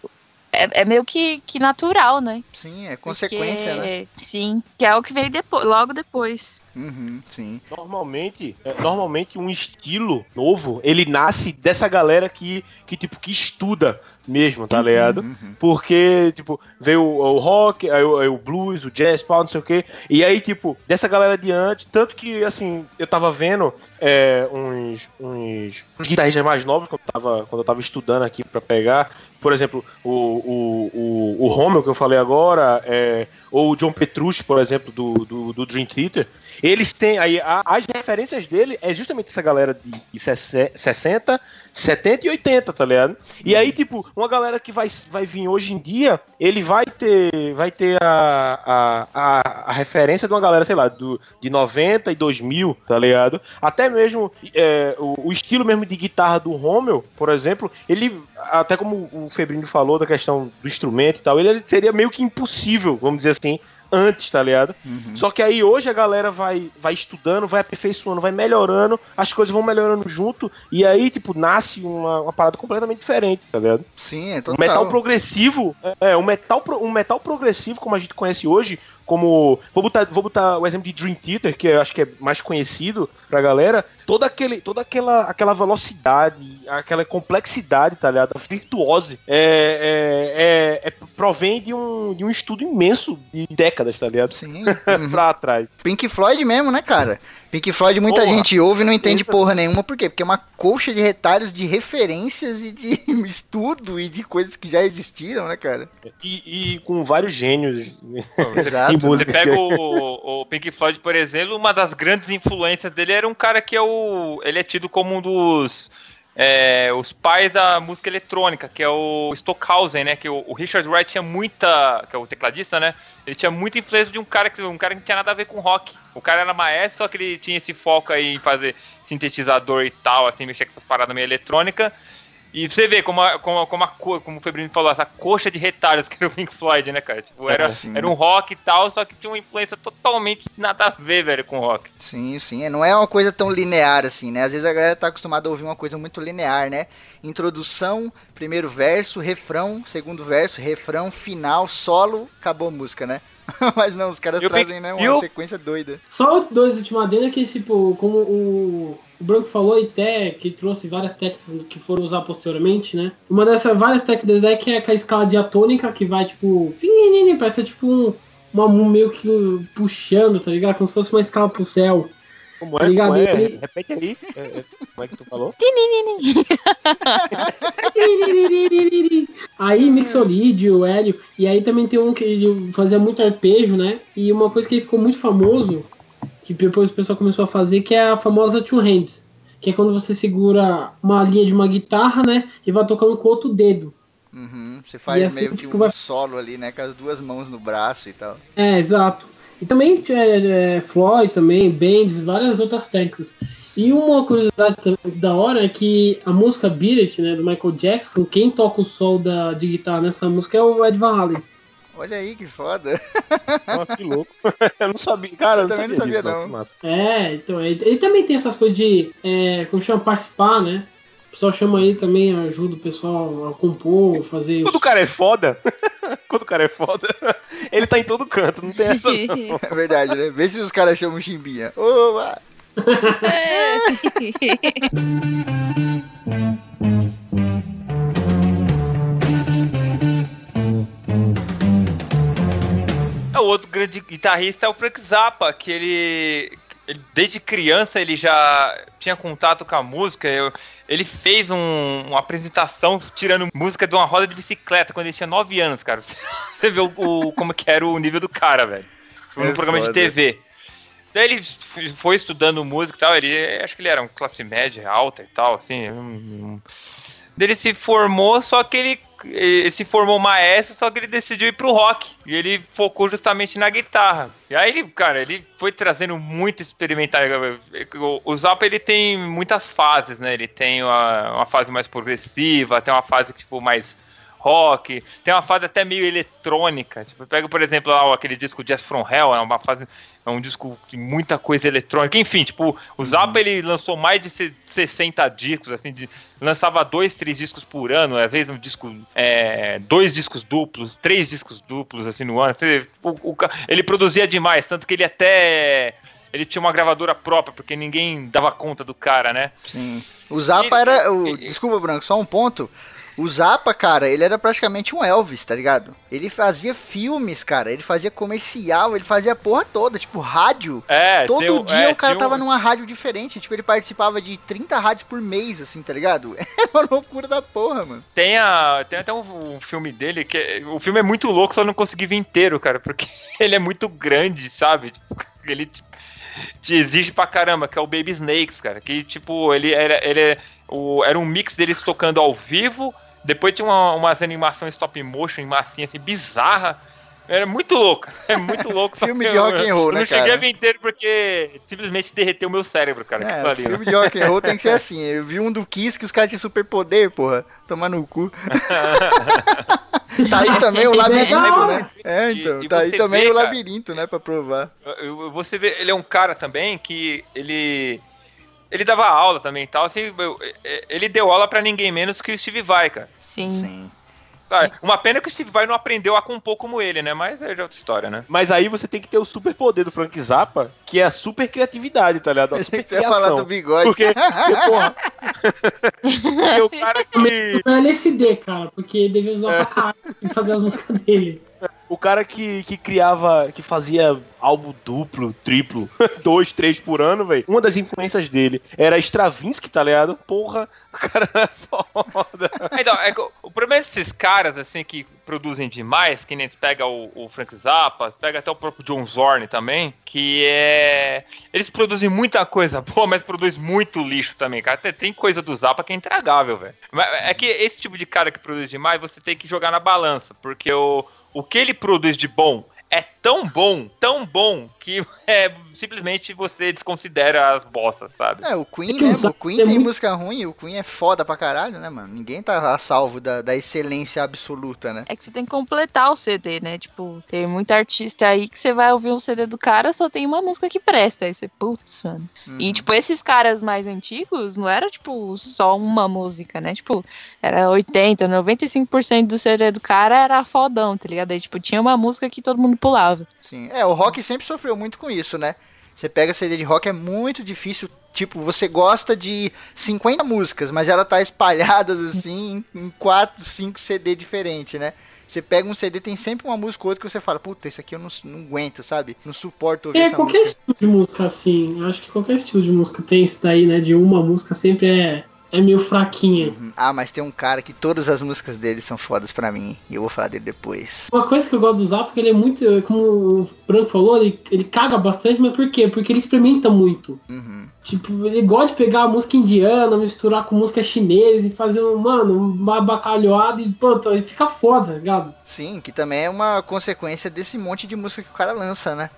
é, é, meio que, que natural, né? Sim, é consequência, Porque, né? Sim, que é o que veio depois, logo depois. Uhum, sim. Normalmente, é, normalmente um estilo novo, ele nasce dessa galera que, que tipo, que estuda mesmo, tá ligado? Uhum. Porque, tipo, veio o, o rock, aí o, aí o blues, o jazz, pau, não sei o quê. E aí, tipo, dessa galera adiante, tanto que, assim, eu tava vendo é, uns, uns, uns guitarristas mais novos quando eu tava, quando eu tava estudando aqui pra pegar. Por exemplo, o, o, o, o Rommel, que eu falei agora, é, ou o John Petrucci, por exemplo, do, do, do Dream Theater. Eles têm aí, a- as referências dele é justamente essa galera de, de 60, 70 e 80, tá ligado? E aí, tipo, uma galera que vai, vai vir hoje em dia, ele vai ter, vai ter a, a, a, a referência de uma galera, sei lá, do, de 90 e 2000, tá ligado? Até mesmo é, o, o estilo mesmo de guitarra do Rommel, por exemplo, ele, até como o Febrino falou da questão do instrumento e tal, ele seria meio que impossível, vamos dizer assim, antes, tá ligado? Uhum. Só que aí hoje a galera vai, vai estudando, vai aperfeiçoando, vai melhorando, as coisas vão melhorando junto, e aí, tipo, nasce uma, uma parada completamente diferente, tá ligado? Sim, é O total. metal progressivo, é, um metal, pro- um metal progressivo, como a gente conhece hoje, como. Vou botar, vou botar o exemplo de Dream Theater, que eu acho que é mais conhecido pra galera. Toda, aquele, toda aquela, aquela velocidade, aquela complexidade, tá ligado? Virtuose é, é, é, é- provém de um, de um estudo imenso de décadas, tá ligado? Sim. uhum. pra trás. Pink Floyd mesmo, né, cara? Pink Floyd muita Porra. gente ouve e não entende porra nenhuma. Por quê? Porque é uma colcha de retalhos de referências e de estudo e de coisas que já existiram, né, cara? E, e com vários gênios Exato. Você pega o, o Pink Floyd, por exemplo, uma das grandes influências dele era um cara que é o. Ele é tido como um dos. é, os pais da música eletrônica, que é o Stockhausen, né? Que o, o Richard Wright tinha muita. que é o tecladista, né? Ele tinha muita influência de um cara que um cara que não tinha nada a ver com rock. O cara era maestro, só que ele tinha esse foco aí em fazer sintetizador e tal, assim, mexer com essas paradas meio eletrônica. E você vê como, a, como, a- como, a, co- como o Febrino falou, essa coxa de retalhos que era o Pink Floyd, né, cara? Tipo, era, era um rock e tal, só que tinha uma influência totalmente nada a ver, velho, com rock. Sim, sim. é, Não é uma coisa tão linear assim, né? Às vezes a galera tá acostumada a ouvir uma coisa muito linear, né? Introdução, primeiro verso, refrão, segundo verso, refrão, final, solo, acabou a música, né? Mas não, os caras E o trazem, né, uma o- sequência doida. Só dois últimos adendos que, tipo, como o, o Branco falou, e até que trouxe várias técnicas que foram usar posteriormente, né? Uma dessas várias técnicas é que é com a escala diatônica, que vai, tipo, parece tipo um, uma mão meio que puxando, tá ligado? Como se fosse uma escala pro céu. Como Tá é? ligado? Como é? Ele- Repete aí. É, é, como é que tu falou? Aí mixolídio, hélio, e aí também tem um que ele fazia muito arpejo, né? E uma coisa que ele ficou muito famoso, que depois o pessoal começou a fazer, que é a famosa two hands, que é quando você segura uma linha de uma guitarra, né? E vai tocando com o outro dedo. Uhum, Você faz assim meio que tipo, um vai- solo ali, né? Com as duas mãos no braço e tal. É, exato. E também é, é, Floyd também, Bands, várias outras técnicas. E uma curiosidade também da hora é que a música Beat It, né, do Michael Jackson, quem toca o sol da, de guitarra nessa música é o Ed Van Halen. Olha aí que foda. Nossa, que louco. eu não sabia. Cara, Eu também não sabia, disso, não. que massa. É, então, ele, ele também tem essas coisas de, é, como chama, participar, né? O pessoal chama aí também, ajuda o pessoal a compor, fazer... Quando o cara é foda, quando o cara é foda, ele tá em todo canto, não tem essa não. É verdade, né? Vê se os caras chamam chimbinha. Oba! É o outro grande grande guitarrista é o Frank Zappa, que ele, ele- desde criança ele já tinha contato com a música. Eu- ele fez um- uma apresentação tirando música de uma roda de bicicleta quando ele tinha 9 anos, cara. Você vê o, o- como que era o nível do cara, velho. Num É programa foda. de TV. Daí ele foi estudando música e tal, ele acho que ele era um classe média alta e tal, assim. um- um- Ele se formou, só que ele, ele se formou maestro, só que ele decidiu ir pro rock. E ele focou justamente na guitarra. E aí ele, cara, ele foi trazendo muito experimental. O, Zappa ele tem muitas fases, né? Ele tem uma, uma fase mais progressiva, tem uma fase tipo mais rock, tem uma fase até meio eletrônica. Tipo, pega, por exemplo, lá, aquele disco Jazz From Hell, é uma fase. É um disco de muita coisa eletrônica. Enfim, tipo, o Zappa ele lançou mais de se- 60 discos, assim, de- lançava dois, três discos por ano, às vezes um disco, é, dois discos duplos, três discos duplos, assim, no ano. Você- o- o ele produzia demais, tanto que ele até. Ele tinha uma gravadora própria, porque ninguém dava conta do cara, né? Sim. O Zappa era. O, desculpa, Branco, só um ponto. O Zappa, cara, ele era praticamente um Elvis, tá ligado? Ele fazia filmes, cara. Ele fazia comercial, ele fazia a porra toda, tipo rádio. É, Todo dia é, o cara tava numa rádio diferente. Tipo, ele participava de 30 rádios por mês, assim, tá ligado? É uma loucura da porra, mano. Tem, a, tem até um, um filme dele que é- o filme é muito louco, só não consegui ver inteiro, cara, porque ele é muito grande, sabe? Tipo, ele tipo, te exige pra caramba, que é o Baby Snakes, cara. Que, tipo, ele era, ele é- o, era um mix deles tocando ao vivo, depois tinha uma, umas animações stop motion em massinha assim, bizarra. Era muito louco, é muito louco. Filme que de eu- rock and roll, eu né, não cheguei cara? a ver inteiro porque simplesmente derreteu meu cérebro, cara. É, né? filme de rock and roll tem que ser assim. Eu vi um do Kiss que os caras tinham superpoder, porra. Tomar no cu. tá aí também o labirinto, né? É, então. E- tá aí também vê, o cara, labirinto, né? Pra provar. Eu- eu- Você vê, ele é um cara também que ele ele dava aula também e tal, assim, eu- ele deu aula pra ninguém menos que o Steve Vai, cara. Sim. Sim. Ah, Uma pena que o Steve Vai não aprendeu a compor como ele, né? Mas é já outra história, né? Mas aí você tem que ter o super poder do Frank Zappa, que é a super criatividade, tá ligado? A super Você ia falar do bigode. Porque, porque, porra, porque o cara que. Não é LSD, cara, porque ele devia usar pra caralho e fazer as músicas dele. O cara que, que criava, que fazia álbum duplo, triplo, dois, três por ano, velho. Uma das influências dele era Stravinsky, tá ligado? Porra, o cara é foda. Então, é o- problema desses caras, assim, que produzem demais, que nem se pega o, o Frank Zappa, pega até o próprio John Zorn também, que é... Eles produzem muita coisa boa, mas produz muito lixo também, cara. Tem, tem coisa do Zappa que é intragável, velho. É que esse tipo de cara que produz demais, você tem que jogar na balança, porque o, o que ele produz de bom é tão bom, tão bom, que é, simplesmente você desconsidera as bostas, sabe? É, o Queen, É né? o Queen é tem muito- música ruim, o Queen é foda pra caralho, né, mano? Ninguém tá a salvo da, da excelência absoluta, né? É que você tem que completar o CD, né? Tipo, tem muito artista aí que você vai ouvir um CD do cara, só tem uma música que presta. Aí você, putz, mano. Uhum. E, tipo, esses caras mais antigos não era, tipo, só uma música, né? Tipo, era 80, 95% do CD do cara era fodão, tá ligado? Aí, tipo, tinha uma música que todo mundo pulava. Sim. É, o rock sempre sofreu muito com isso, né? Você pega CD de rock, é muito difícil. Tipo, você gosta de 50 músicas, mas ela tá espalhadas assim em 4, 5 CD diferentes, né? Você pega um CD, tem sempre uma música ou outra que você fala, puta, isso aqui eu não, não aguento, sabe? Não suporto ouvir É, essa qualquer música. estilo de música assim. Eu acho que qualquer estilo de música tem isso daí, né? De uma música sempre é, é meio fraquinha. Uhum. Ah, mas tem um cara que todas as músicas dele são fodas pra mim. E eu vou falar dele depois. Uma coisa que eu gosto do Zap, porque ele é muito, como o Branco falou, ele, ele caga bastante, mas por quê? Porque ele experimenta muito. Uhum. Tipo, ele gosta de pegar a música indiana, misturar com música chinesa e fazer, um, mano, uma bacalhoada e, pronto, aí fica foda, tá ligado? Sim, que também é uma consequência desse monte de música que o cara lança, né?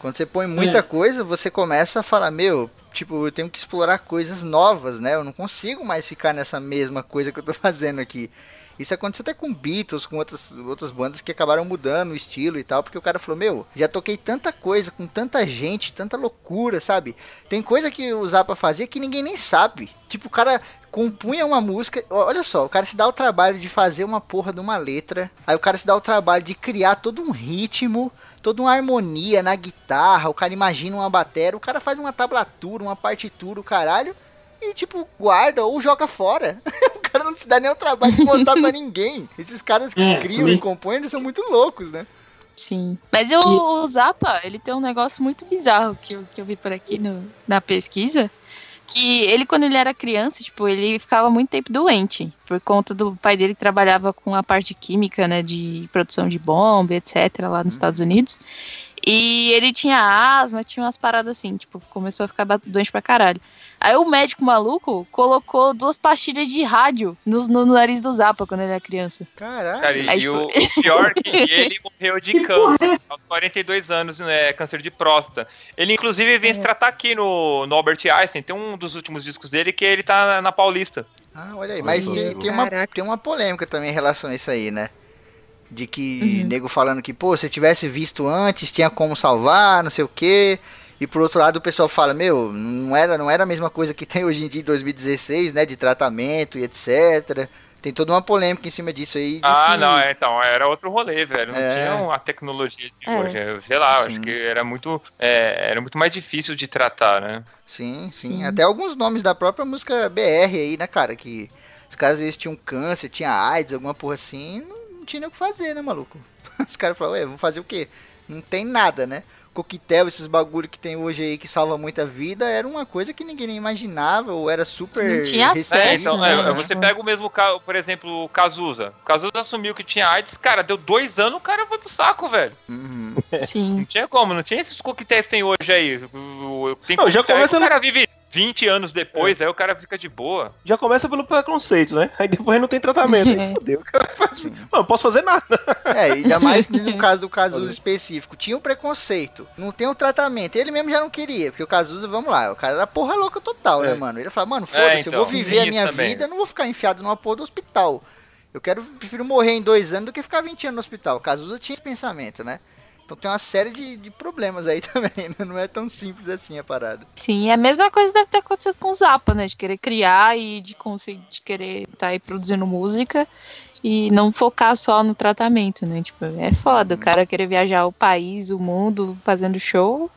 Quando você põe muita É. coisa, você começa a falar, meu, tipo, eu tenho que explorar coisas novas, né? Eu não consigo mais ficar nessa mesma coisa que eu tô fazendo aqui. Isso aconteceu até com Beatles, com outras, outras bandas que acabaram mudando o estilo e tal, porque o cara falou, meu, já toquei tanta coisa, com tanta gente, tanta loucura, sabe? Tem coisa que o Zappa fazia que ninguém nem sabe. Tipo, o cara compunha uma música. Olha só, o cara se dá o trabalho de fazer uma porra de uma letra. Aí o cara se dá o trabalho de criar todo um ritmo, toda uma harmonia na guitarra. O cara imagina uma bateria, o cara faz uma tablatura, uma partitura, o caralho. E tipo, guarda ou joga fora. o cara não se dá nem o trabalho de mostrar pra ninguém. Esses caras que É, criam também. e compõem, eles são muito loucos, né? Sim. Mas eu, o Zappa, ele tem um negócio muito bizarro que eu, que eu vi por aqui no, na pesquisa. Que ele, quando ele era criança, tipo, ele ficava muito tempo doente. Por conta do pai dele que trabalhava com a parte química, né? De produção de bomba, etc., lá nos Estados Unidos. E ele tinha asma, tinha umas paradas assim, tipo, começou a ficar doente pra caralho. Aí o médico maluco colocou duas pastilhas de rádio no, no, nariz do Zappa quando ele era criança. Caralho. Cara, e, Aí, e tipo- o, o pior que ele morreu de câncer aos 42 anos, né? Câncer de próstata. Ele, inclusive, vem se tratar aqui no, no Albert Einstein. Tem um dos últimos discos dele que ele tá na Paulista. Ah, olha aí. Mas tem, tem, uma, tem uma polêmica também em relação a isso aí, né? De que Uhum. nego falando que, pô, se tivesse visto antes, tinha como salvar, não sei o quê. E por outro lado o pessoal fala, meu, não era, não era a mesma coisa que tem hoje em dia em 2016, né? De tratamento e etc. Tem toda uma polêmica em cima disso aí. Ah, que- não, é, então, era outro rolê, velho. Não É. tinha a tecnologia de É. hoje. Sei lá, Sim. acho que era muito, é, era muito mais difícil de tratar, né? Sim, sim, Sim. Até alguns nomes da própria música BR aí, né, cara? Que os caras às vezes tinham câncer, tinha AIDS, alguma porra assim, não tinha nem o que fazer, né, maluco? Os caras falaram, ué, vamos fazer o quê? Não tem nada, né? Coquetel, esses bagulho que tem hoje aí que salva muita vida, era uma coisa que ninguém nem imaginava, ou era super Não tinha restrito, É, acesso, então, né? é, você pega o mesmo caso, por exemplo, o Cazuza. O Cazuza assumiu que tinha AIDS, cara, deu dois anos, o cara foi pro saco, velho. Uhum. Sim. Não tinha como, não tinha esses coquetéis que tem hoje aí. Tem Não, já começa o cara vive 20 anos depois, aí o cara fica de boa. Já começa pelo preconceito, né? Aí depois não tem tratamento. Aí fodeu. o cara faz-. Mano, não posso fazer nada. É, ainda mais no caso do Cazuza específico. Tinha o preconceito, não tem o tratamento. Ele mesmo já não queria, porque o Cazuza, vamos lá, o cara era porra louca total, né, É. mano? Ele falava, mano, foda-se, então, eu vou viver a minha também. vida, eu não vou ficar enfiado numa porra do hospital. Eu quero, prefiro morrer em dois anos do que ficar 20 anos no hospital. O Cazuza tinha esse pensamento, né? Então tem uma série de, de problemas aí também, né? Não é tão simples assim a parada. Sim, é a mesma coisa deve ter acontecido com o Zappa, né? De querer criar e de conseguir de querer estar aí produzindo música e não focar só no tratamento, né? Tipo, é foda o cara querer viajar o país, o mundo, fazendo show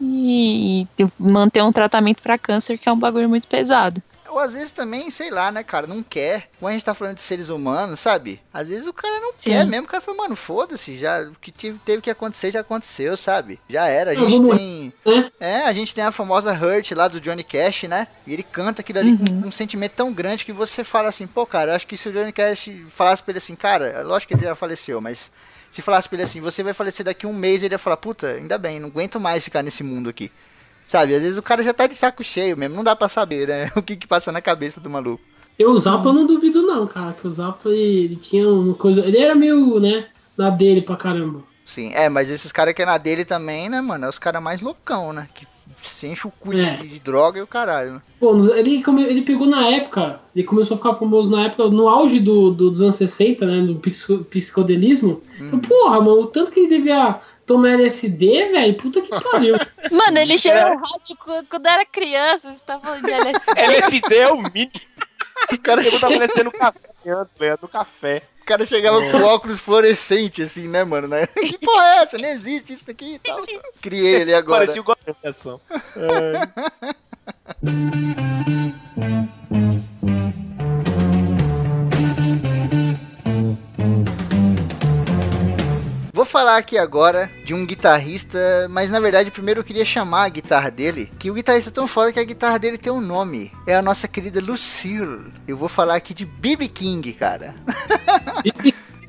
e, e manter um tratamento pra câncer, que é um bagulho muito pesado. Ou às vezes também, sei lá, né, cara, não quer. Como a gente tá falando de seres humanos, sabe? Às vezes o cara não Sim. quer mesmo. O cara fala, mano, foda-se, já o que tive, teve que acontecer já aconteceu, sabe? Já era. A gente tem. né? É, a gente tem a famosa Hurt lá do Johnny Cash, né? E ele canta aquilo ali com Uhum. um sentimento tão grande que você fala assim, pô, cara, eu acho que se o Johnny Cash falasse pra ele assim, cara, lógico que ele já faleceu, mas. Se falasse pra ele assim, você vai falecer daqui um mês, ele ia falar, puta, ainda bem, não aguento mais ficar nesse mundo aqui. Sabe, às vezes o cara já tá de saco cheio mesmo, não dá pra saber, né? O que que passa na cabeça do maluco. Eu, o Zappa eu não duvido não, cara. Que o Zappa ele tinha uma coisa. Ele era meio, né, na dele pra caramba. Sim, é, mas esses caras que é na dele também, né, mano? É os caras mais loucão, né? Que se enche o cu de, É. de droga e o caralho, né? Pô, ele, ele pegou na época, ele começou a ficar famoso na época, no auge do, do- dos anos 60, né? Do psico- psicodelismo. Então, porra, mano, o tanto que ele devia tomar LSD, velho, puta que pariu. Mano, ele cheirou rádio qu- quando era criança, você tá falando de LSD. LSD é o mínimo. O cara, Eu tava LSD no café, Leandro, no café. o cara chegava com óculos fluorescente, assim, né, mano? Né? Que porra é essa? Não existe isso aqui e tal. Criei ele agora. Parecia o ação. É. Vou falar aqui agora de um guitarrista, mas na verdade primeiro eu queria chamar a guitarra dele, que o guitarrista é tão foda que a guitarra dele tem um nome. É a nossa querida Lucille. Eu vou falar aqui de B.B. King, cara.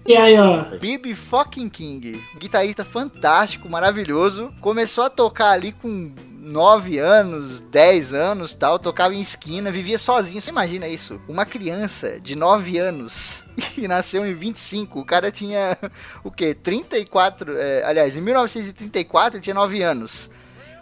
E aí, ó. B.B. fucking King. Guitarrista fantástico, maravilhoso. Começou a tocar ali com 9 anos, 10 anos tal. Tocava em esquina, vivia sozinho. Você imagina isso? Uma criança de 9 anos e nasceu em 25. O cara tinha o quê? 34. é, aliás, em 1934 ele tinha 9 anos.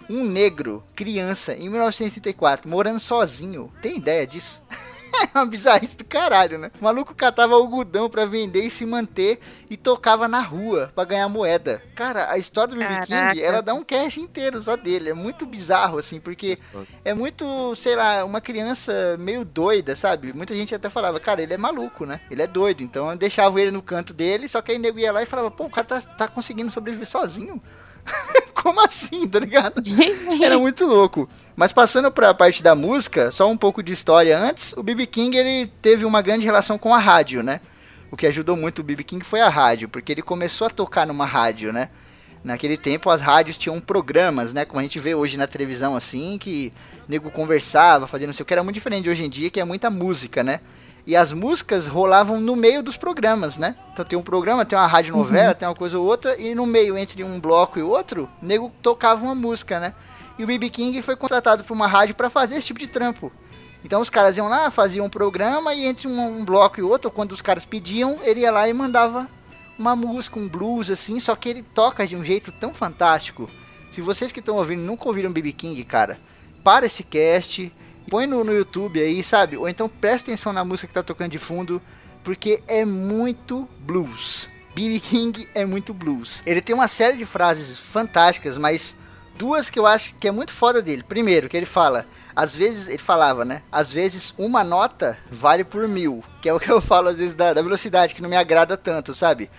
Um negro, criança, em 1934, morando sozinho. Tem ideia disso? É uma bizarrice do caralho, né? O maluco catava algodão pra vender e se manter e tocava na rua pra ganhar moeda. Cara, a história do B.B. King, ela dá um cash inteiro só dele. É muito bizarro, assim, porque é muito, sei lá, uma criança meio doida, sabe? Muita gente até falava, cara, ele é maluco, né? Ele é doido. Então eu deixava ele no canto dele, só que aí o nego ia lá e falava, pô, o cara tá, tá conseguindo sobreviver sozinho. Como assim, tá ligado? Era muito louco. Mas passando pra parte da música, só um pouco de história antes, o B.B. King ele teve uma grande relação com a rádio, né? o que ajudou muito o BB King foi a rádio, porque ele começou a tocar numa rádio, né? Naquele tempo as rádios tinham programas, né? Como a gente vê hoje na televisão, assim, que nego conversava, fazia não sei o que, era muito diferente de hoje em dia, que é muita música, né? E as músicas rolavam no meio dos programas, né? Então tem um programa, tem uma rádio novela, uhum. tem uma coisa ou outra, e no meio, entre um bloco e outro, nego tocava uma música, né? E o BB King foi contratado por uma rádio para fazer esse tipo de trampo. Então os caras iam lá, faziam um programa, e entre um, um bloco e outro, quando os caras pediam, ele ia lá e mandava uma música, um blues, assim, só que ele toca de um jeito tão fantástico. Se vocês que estão ouvindo nunca ouviram BB King, cara, para esse cast, põe no, no YouTube aí, sabe? Ou então presta atenção na música que tá tocando de fundo, porque é muito blues. B.B. King é muito blues. Ele tem uma série de frases fantásticas, mas duas que eu acho que é muito foda dele. Primeiro, que ele fala, às vezes, ele falava, né? Às vezes uma nota vale por mil. Que é o que eu falo às vezes da, da velocidade, que não me agrada tanto, sabe?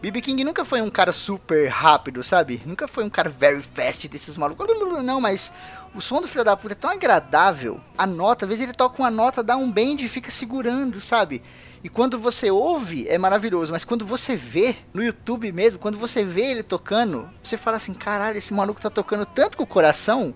B.B. King nunca foi um cara super rápido, sabe? Nunca foi um cara very fast desses malucos. Não, mas o som do filho da puta é tão agradável. A nota, às vezes ele toca uma nota, dá um bend e fica segurando, sabe? E quando você ouve, é maravilhoso. Mas quando você vê, no YouTube mesmo, quando você vê ele tocando, você fala assim: caralho, esse maluco tá tocando tanto com o coração.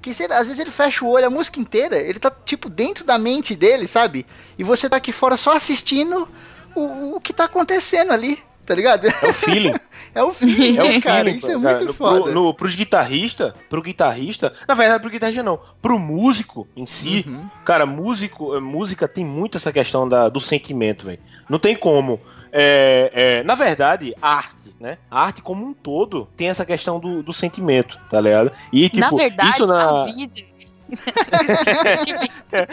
Que às vezes ele fecha o olho a música inteira, ele tá tipo dentro da mente dele, sabe? E você tá aqui fora só assistindo o, o que tá acontecendo ali tá ligado? É o feeling. é o feeling, é o cara, isso é muito no, foda. Pro, no, pros guitarristas, pro guitarrista, na verdade pro guitarrista não, pro músico em si, uhum. cara, músico, eh, música tem muito essa questão da, do sentimento, velho. Não tem como. É, é, na verdade, arte, né? A arte como um todo tem essa questão do, do sentimento, tá ligado? E, tipo, na verdade, isso na... a vida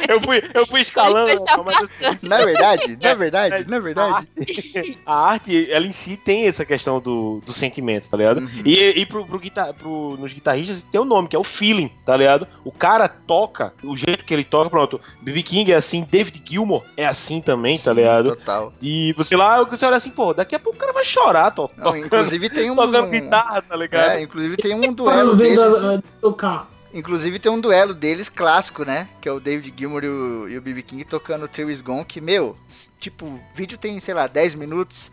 eu, fui, eu fui escalando. Assim, na verdade, na verdade, na verdade. A arte, ela em si tem essa questão do, do sentimento, tá ligado? Uhum. E, e pro, pro, guitar, pro, nos guitarristas tem o um nome, que é o feeling, tá ligado? O cara toca, o jeito que ele toca, pronto. B.B. King é assim, David Gilmour é assim também, tá Sim, tá ligado? Total. E você lá, você olha assim, pô, daqui a pouco o cara vai chorar, to, Não, tocando, inclusive tem um. Tocando guitarra, tá ligado? É, inclusive tem um duelo deles. Tocar. Inclusive tem um duelo deles clássico, né? Que é o David Gilmour e o, o BB King tocando Trill Is Gone, que, meu, tipo, o vídeo tem, sei lá, 10 minutos.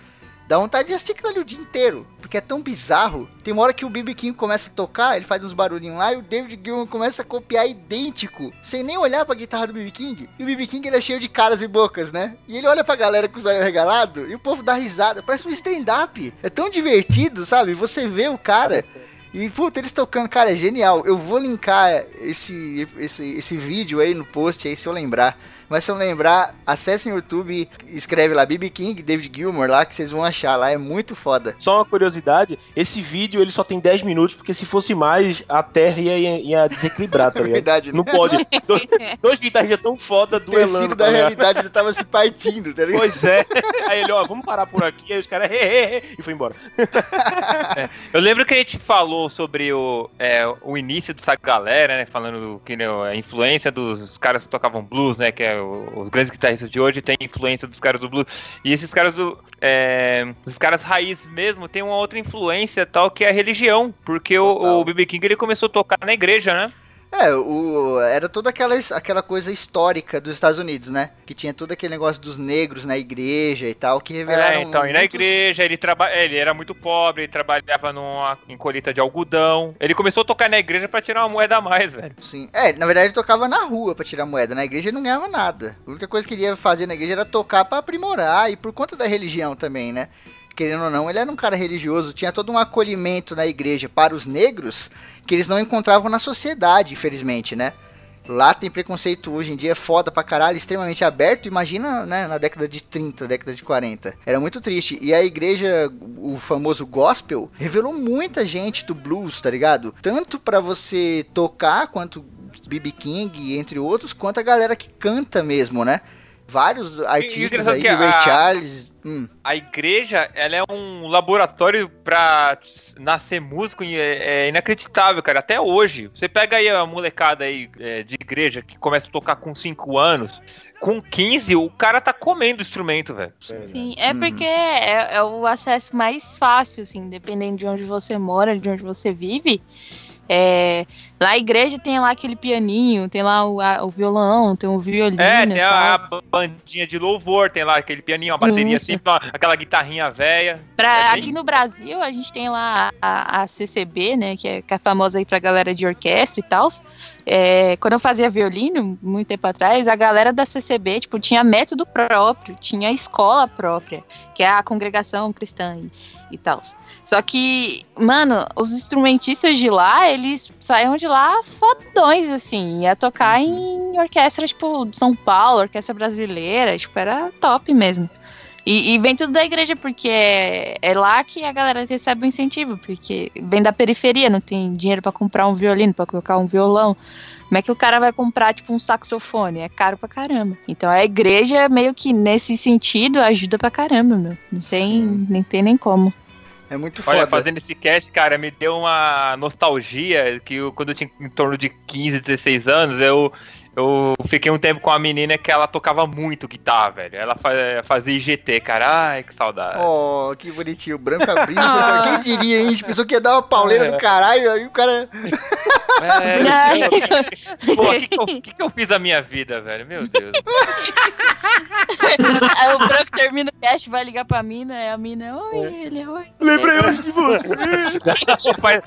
Dá vontade de assistir aquilo ali o dia inteiro. Porque é tão bizarro. Tem uma hora que o BB King começa a tocar, ele faz uns barulhinhos lá, e o David Gilmour começa a copiar idêntico, sem nem olhar pra guitarra do BB King. E o BB King ele é cheio de caras e bocas, né? E ele olha pra galera com os olhos regalados, e o povo dá risada. Parece um stand-up. É tão divertido, sabe? Você vê o cara. E, puta, eles tocando, cara, é genial. Eu vou linkar esse, esse, esse vídeo aí no post aí, se eu lembrar. Mas se eu lembrar, acessem o YouTube, escreve lá BB King, David Gilmour lá, que vocês vão achar lá, é muito foda. Só uma curiosidade, esse vídeo ele só tem 10 minutos, porque se fosse mais, a Terra ia, ia desequilibrar, tá ligado? Verdade, né? Não pode. dois, dois guitarristas tão foda duelando. O tecido da tá realidade já tava se partindo, tá ligado? Pois é. Aí ele, ó, vamos parar por aqui, aí os caras, e foi embora. É. Eu lembro que a gente falou sobre o, é, o início dessa galera, né, falando que né, a influência dos caras que tocavam blues, né, que é os grandes guitarristas de hoje têm influência dos caras do blues. E esses caras do. É, os caras raiz mesmo tem uma outra influência tal que é a religião. Porque o, o BB King ele começou a tocar na igreja, né? É, o, era toda aquela, aquela coisa histórica dos Estados Unidos, né? Que tinha todo aquele negócio dos negros na igreja e tal, que revelaram. É, então, muitos... e na igreja ele, traba... ele era muito pobre, ele trabalhava numa em colheita de algodão. Ele começou a tocar na igreja para tirar uma moeda a mais, velho. Sim. É, na verdade ele tocava na rua para tirar moeda. Na igreja ele não ganhava nada. A única coisa que ele ia fazer na igreja era tocar para aprimorar e por conta da religião também, né? Querendo ou não, ele era um cara religioso, tinha todo um acolhimento na igreja para os negros que eles não encontravam na sociedade, infelizmente, né? Lá tem preconceito hoje em dia, é foda pra caralho, extremamente aberto. Imagina, né, na década de 30, década de 40. Era muito triste. E a igreja, o famoso gospel, revelou muita gente do blues, tá ligado? Tanto para você tocar, quanto BB King, entre outros, quanto a galera que canta mesmo, né? Vários artistas aí, Ray a, Charles. Hum. A igreja, ela é um laboratório pra nascer músico, é, é, inacreditável, cara, até hoje. Você pega aí a molecada aí é, de igreja que começa a tocar com 5 anos, com 15, o cara tá comendo o instrumento, velho. Sim, é uhum. porque é, é, o acesso mais fácil, assim, dependendo de onde você mora, de onde você vive. É, Lá a igreja tem lá aquele pianinho, tem lá o, a- o violão, tem o violino. É, tem a, a bandinha de louvor, tem lá aquele pianinho, uma bateria Isso. aquela guitarrinha velha. Pra- É bem aqui no Brasil, a gente tem lá a, a CCB, né, que é, que é famosa aí pra galera de orquestra e tal. É, quando eu fazia violino, muito tempo atrás, a galera da CCB, tipo, tinha método próprio, tinha escola própria, que é a congregação cristã e, e tal. Só que, mano, os instrumentistas de lá, eles saíam de lá fodões, assim, ia tocar em orquestra, tipo, de São Paulo, orquestra brasileira, tipo, era top mesmo. E, e vem tudo da igreja, porque é, é lá que a galera recebe o incentivo, porque vem da periferia, não tem dinheiro pra comprar um violino, pra colocar um violão. Como é que o cara vai comprar, tipo, um saxofone? É caro pra caramba. Então a igreja, meio que nesse sentido, ajuda pra caramba, meu. Não tem, Sim. nem tem nem como. É muito Olha, foda. fazendo esse cast, cara, me deu uma nostalgia que eu, quando eu tinha em torno de 15, 16 anos, eu, eu fiquei um tempo com uma menina que ela tocava muito guitarra, velho. Ela fa- fazia IGT, cara. Ai, que saudade. Oh, que bonitinho. Branco abrindo. Quem diria, hein? A gente pensou que ia dar uma pauleira do caralho, aí o cara. É, pô, o que, que, eu- que que eu fiz da minha vida, velho? Meu Deus. Aí o branco termina o cast, vai ligar pra mina, é a mina, oi, ele, oi. Lembrei hoje de você. Faz-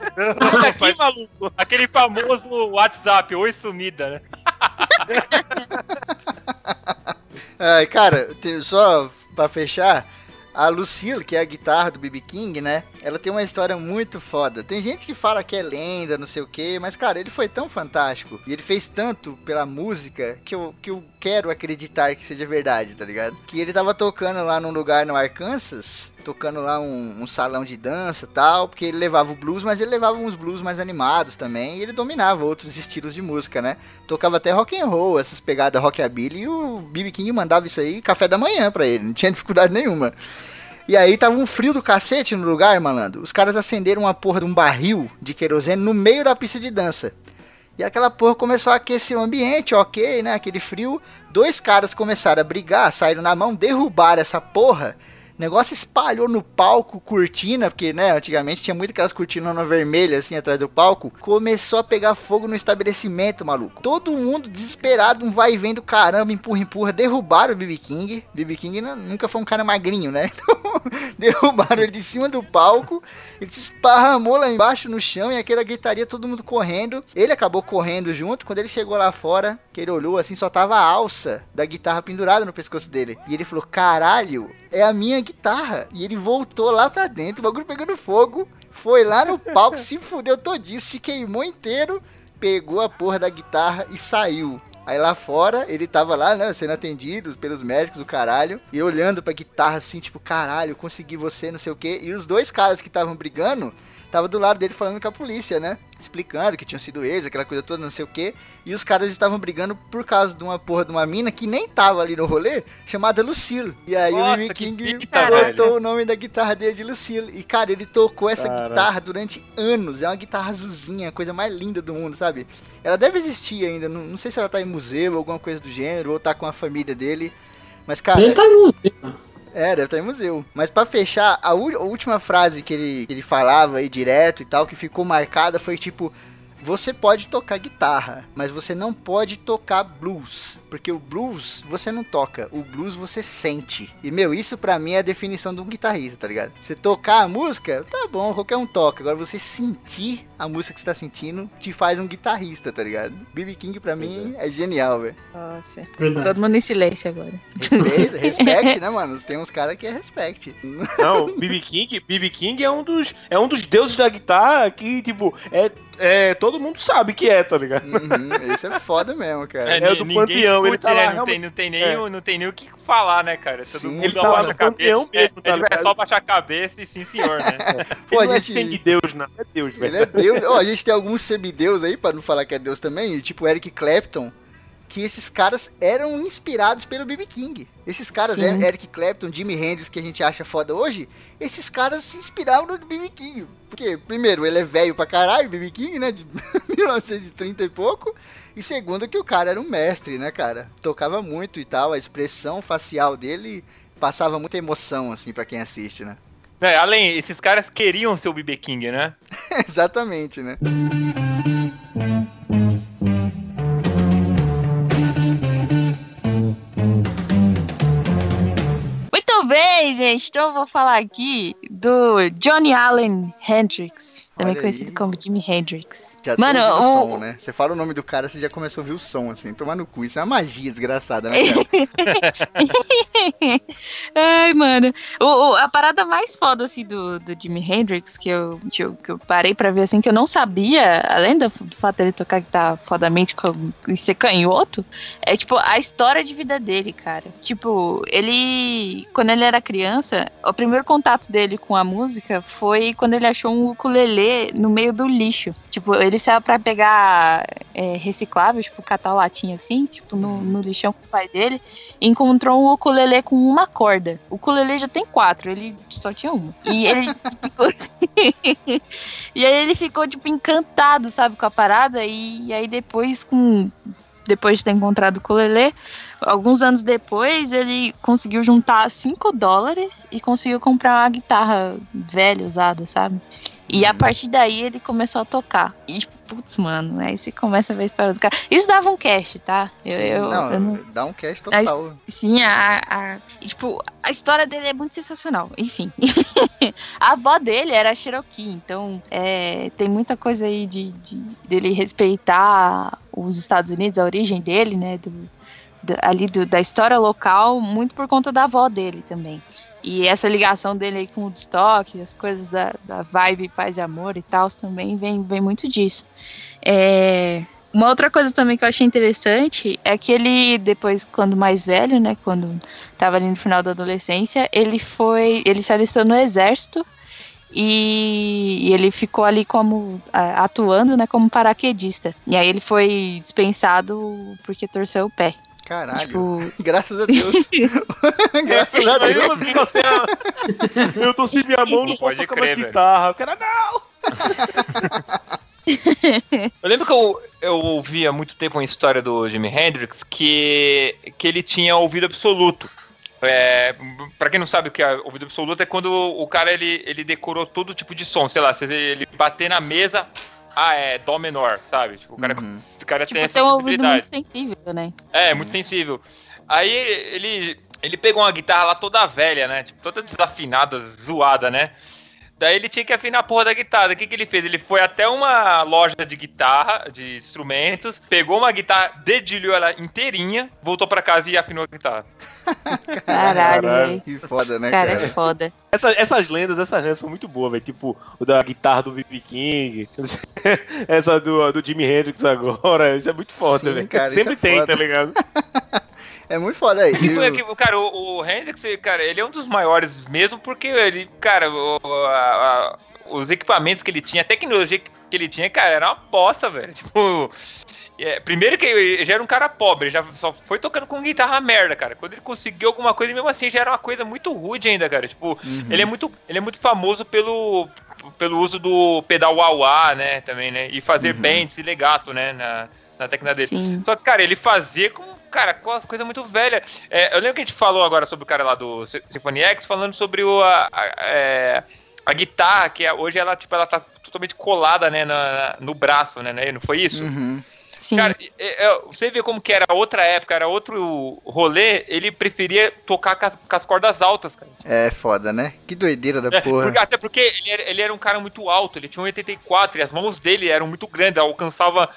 faz- maluco. Aquele famoso WhatsApp, oi sumida, né? Ai, cara, só pra fechar, a Lucille, que é a guitarra do BB King, né? Ela tem uma história muito foda. Tem gente que fala que é lenda, não sei o que, mas, cara, ele foi tão fantástico e ele fez tanto pela música que eu, que eu quero acreditar que seja verdade, tá ligado? Que ele tava tocando lá num lugar no Arkansas, tocando lá um, um salão de dança tal, porque ele levava o blues, mas ele levava uns blues mais animados também, e ele dominava outros estilos de música, né? Tocava até rock and roll, essas pegadas rockabilly, e o BB King mandava isso aí café da manhã pra ele, não tinha dificuldade nenhuma. E aí tava um frio do cacete no lugar, malandro. Os caras acenderam uma porra de um barril de querosene no meio da pista de dança. E aquela porra começou a aquecer o ambiente, ok, né? Aquele frio. Dois caras começaram a brigar, saíram na mão, derrubaram essa porra. Negócio espalhou no palco, cortina, porque, né, antigamente tinha muito aquelas cortinas vermelhas assim atrás do palco. Começou a pegar fogo no estabelecimento, maluco. Todo mundo desesperado, um vai e vem do caramba, empurra, empurra. Derrubaram o BB King. BB King nu- nunca foi um cara magrinho, né? Então, derrubaram ele de cima do palco. Ele se esparramou lá embaixo no chão e aquela gritaria, todo mundo correndo. Ele acabou correndo junto. Quando ele chegou lá fora, que ele olhou assim, só tava a alça da guitarra pendurada no pescoço dele. E ele falou: Caralho, é a minha guitarra. E ele voltou lá pra dentro, o bagulho pegando fogo. Foi lá no palco, se fudeu todinho, se queimou inteiro. Pegou a porra da guitarra e saiu. Aí lá fora, ele tava lá, né, sendo atendido pelos médicos do caralho, e olhando pra guitarra assim, tipo, caralho, consegui você, não sei o quê. E os dois caras que estavam brigando, tava do lado dele falando com a polícia, né? Explicando que tinham sido eles, aquela coisa toda, não sei o quê. E os caras estavam brigando por causa de uma porra de uma mina que nem tava ali no rolê, chamada Lucille. E aí o Nossa, Mimi que King botou velho. o nome da guitarra dele de Lucille. E, cara, ele tocou essa Caraca. guitarra durante anos. É uma guitarra azulzinha, a coisa mais linda do mundo, sabe? Ela deve existir ainda. Não, não sei se ela tá em museu ou alguma coisa do gênero, ou tá com a família dele. Mas, cara, Ele tá no museu. É, deve estar em museu. Mas pra fechar, a, a última frase que ele, que ele falava aí direto e tal, que ficou marcada, foi tipo: Você pode tocar guitarra, mas você não pode tocar blues. Porque o blues você não toca, o blues você sente. E, meu, isso pra mim é a definição de um guitarrista, tá ligado? Você tocar a música, tá bom, qualquer um toca. Agora você sentir a música que você tá sentindo te faz um guitarrista, tá ligado? BB King pra mim é genial, velho. Nossa. Verdade. Todo mundo em silêncio agora. Respeite, respeite, né, mano? Tem uns caras que é respeite. Não, BB King, BB King é um dos é um dos deuses da guitarra que tipo é, é todo mundo sabe que é, tá ligado? Uhum, isso é foda mesmo, cara. É ni- do panteão, ele tá lá né? Não tem, não tem nem, É. o- não tem nem o que falar, né, cara? Todo Sim, mundo ele tá abaixa a cabeça. mesmo, é, tá é, é só abaixar a cabeça e sim, senhor, né? Pô, ele não a é gente- semideus, não. É Deus, velho. Ele é Deus. Ó, a gente tem alguns semideus aí, pra não falar que é Deus também, tipo Eric Clapton, que esses caras eram inspirados pelo BB King. Esses caras, Sim. Er- Eric Clapton, Jimi Hendrix, que a gente acha foda hoje, esses caras se inspiraram no BB King. Porque, primeiro, ele é velho pra caralho, BB King, né, de 1930 e pouco, e segundo, que o cara era um mestre, né, cara? Tocava muito e tal, a expressão facial dele passava muita emoção, assim, pra quem assiste, né? É, além, esses caras queriam ser o BB King, né? Exatamente, né? Muito bem, gente. Então eu vou falar aqui do Johnny Allen Hendrix, também Olha conhecido aí. como Jimi Hendrix. Já Mano, o som, né? Você fala o nome do cara, você já começou a ouvir o som, assim. Tomar no cu. Isso é uma magia desgraçada, né, cara? Ai, mano. O, o- a parada mais foda, assim, do, do Jimi Hendrix, que eu, que, eu, que eu parei pra ver, assim, que eu não sabia, além do, do fato dele tocar guitarra fodamente com, e ser canhoto, é, tipo, a história de vida dele, cara. Tipo, ele... Quando ele era criança, o primeiro contato dele com a música foi quando ele achou um ukulele no meio do lixo. Tipo, ele saiu pra pegar é, reciclável, tipo, catar latinha assim, tipo, no, no lixão com o pai dele encontrou um ukulele com uma corda. O ukulele já tem quatro, ele só tinha uma. E ele ficou... e aí ele ficou, tipo, encantado, sabe, com a parada. E, e aí depois, com... Depois de ter encontrado o ukulele, alguns anos depois, ele conseguiu juntar 5 dólares e conseguiu comprar uma guitarra velha, usada, sabe? E a partir daí ele começou a tocar. E, tipo, putz, mano, aí você começa a ver a história do cara. Isso dava um cast, tá? Eu, Sim, eu- não, eu não- dá um cast total. Sim, a, a- tipo, a história dele é muito sensacional. Enfim. a avó dele era Cherokee, então é, tem muita coisa aí de, de- dele respeitar os Estados Unidos, a origem dele, né? do- da- ali do- da história local, muito por conta da avó dele também. E essa ligação dele aí com o Woodstock, as coisas da, da vibe paz e amor e tal, também vem, vem muito disso. É, uma outra coisa também que eu achei interessante é que ele, depois, quando mais velho, né, quando tava ali no final da adolescência, ele foi, ele se alistou no exército e, e ele ficou ali como, atuando, né, como paraquedista. E aí ele foi dispensado porque torceu o pé. Caralho. Tipo, Graças a Deus. Graças a Deus. eu eu torci minha mão, não posso pode tocar crer, mais velho. guitarra. O cara, não! Eu lembro que eu, eu ouvi há muito tempo uma história do Jimi Hendrix que, que ele tinha ouvido absoluto. É, pra quem não sabe o que é ouvido absoluto, é quando o cara ele, ele decorou todo tipo de som. Sei lá, se ele bater na mesa, ah, é Dó menor, sabe? Tipo, o cara, Uhum. O cara tem tipo, essa tem um ouvido muito sensibilidade. sensível, né? É, muito sensível. Aí ele, ele pegou uma guitarra lá toda velha, né? Tipo, toda desafinada, zoada, né? Daí ele tinha que afinar a porra da guitarra. O que, que ele fez? Ele foi até uma loja de guitarra, de instrumentos, pegou uma guitarra, dedilhou ela inteirinha, voltou pra casa e afinou a guitarra. Caralho, velho. Que foda, né, Cara, é cara? foda. Essa- essas lendas, essas lendas são muito boas, velho. Tipo, o da guitarra do B.B. King, essa do, do Jimi Hendrix agora. Isso é muito foda, velho. Sempre é tem, foda. tá ligado? É muito foda aí. E foi aqui, cara, o, o Hendrix, cara, ele é um dos maiores mesmo, porque ele, cara, o- a- a- os equipamentos que ele tinha, a tecnologia que ele tinha, cara, era uma bosta, velho. Tipo, é, primeiro que ele já era um cara pobre, ele já só foi tocando com guitarra merda, cara. Quando ele conseguiu alguma coisa, mesmo assim, já era uma coisa muito rude ainda, cara. Tipo, Uhum. ele é muito, ele é muito famoso pelo, pelo uso do pedal wah né, também, né, e fazer Uhum. bends e legato, né, na, na técnica dele. Sim. Só que, cara, ele fazia com, cara, coisas muito velhas. É, eu lembro que a gente falou agora sobre o cara lá do Sy- Symphony X, falando sobre o, a, a, é, a guitarra, que é- hoje ela, tipo, ela tá totalmente colada, né, na- no braço, né, né, não foi isso? Uhum. Sim. Cara, você vê como que era outra época, era outro rolê, ele preferia tocar com as, com as cordas altas, cara. É foda, né? Que doideira da É, porra. porque- até porque ele era, ele era um cara muito alto, ele tinha 1,84 e as mãos dele eram muito grandes, alcançava.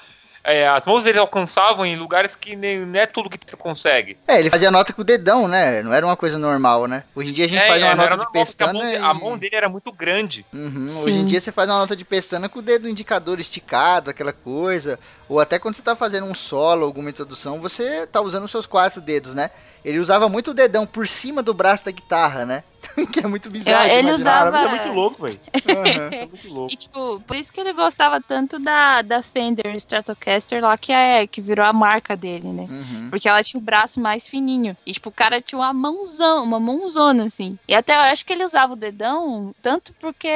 É, as mãos dele alcançavam em lugares que nem, não é tudo que você consegue. É, ele fazia nota com o dedão, né? Não era uma coisa normal, né? Hoje em dia a gente É, faz é, uma nota de normal, porque a pestana mão, de- e... a mão dele era muito grande. Uhum. Hoje em dia você faz uma nota de pestana com o dedo indicador esticado, aquela coisa. Ou até quando você tá fazendo um solo, alguma introdução, você tá usando os seus quatro dedos, né? Ele usava muito o dedão por cima do braço da guitarra, né? que é muito bizarro. Ele usava- Cara, é muito louco, velho. Aham. É muito louco. E, tipo, por isso que ele gostava tanto da, da Fender Stratocaster lá, que, é, que virou a marca dele, né? Uhum. Porque ela tinha o braço mais fininho. E, tipo, o cara tinha uma mãozão, uma mãozona, assim. E até eu acho que ele usava o dedão, tanto porque.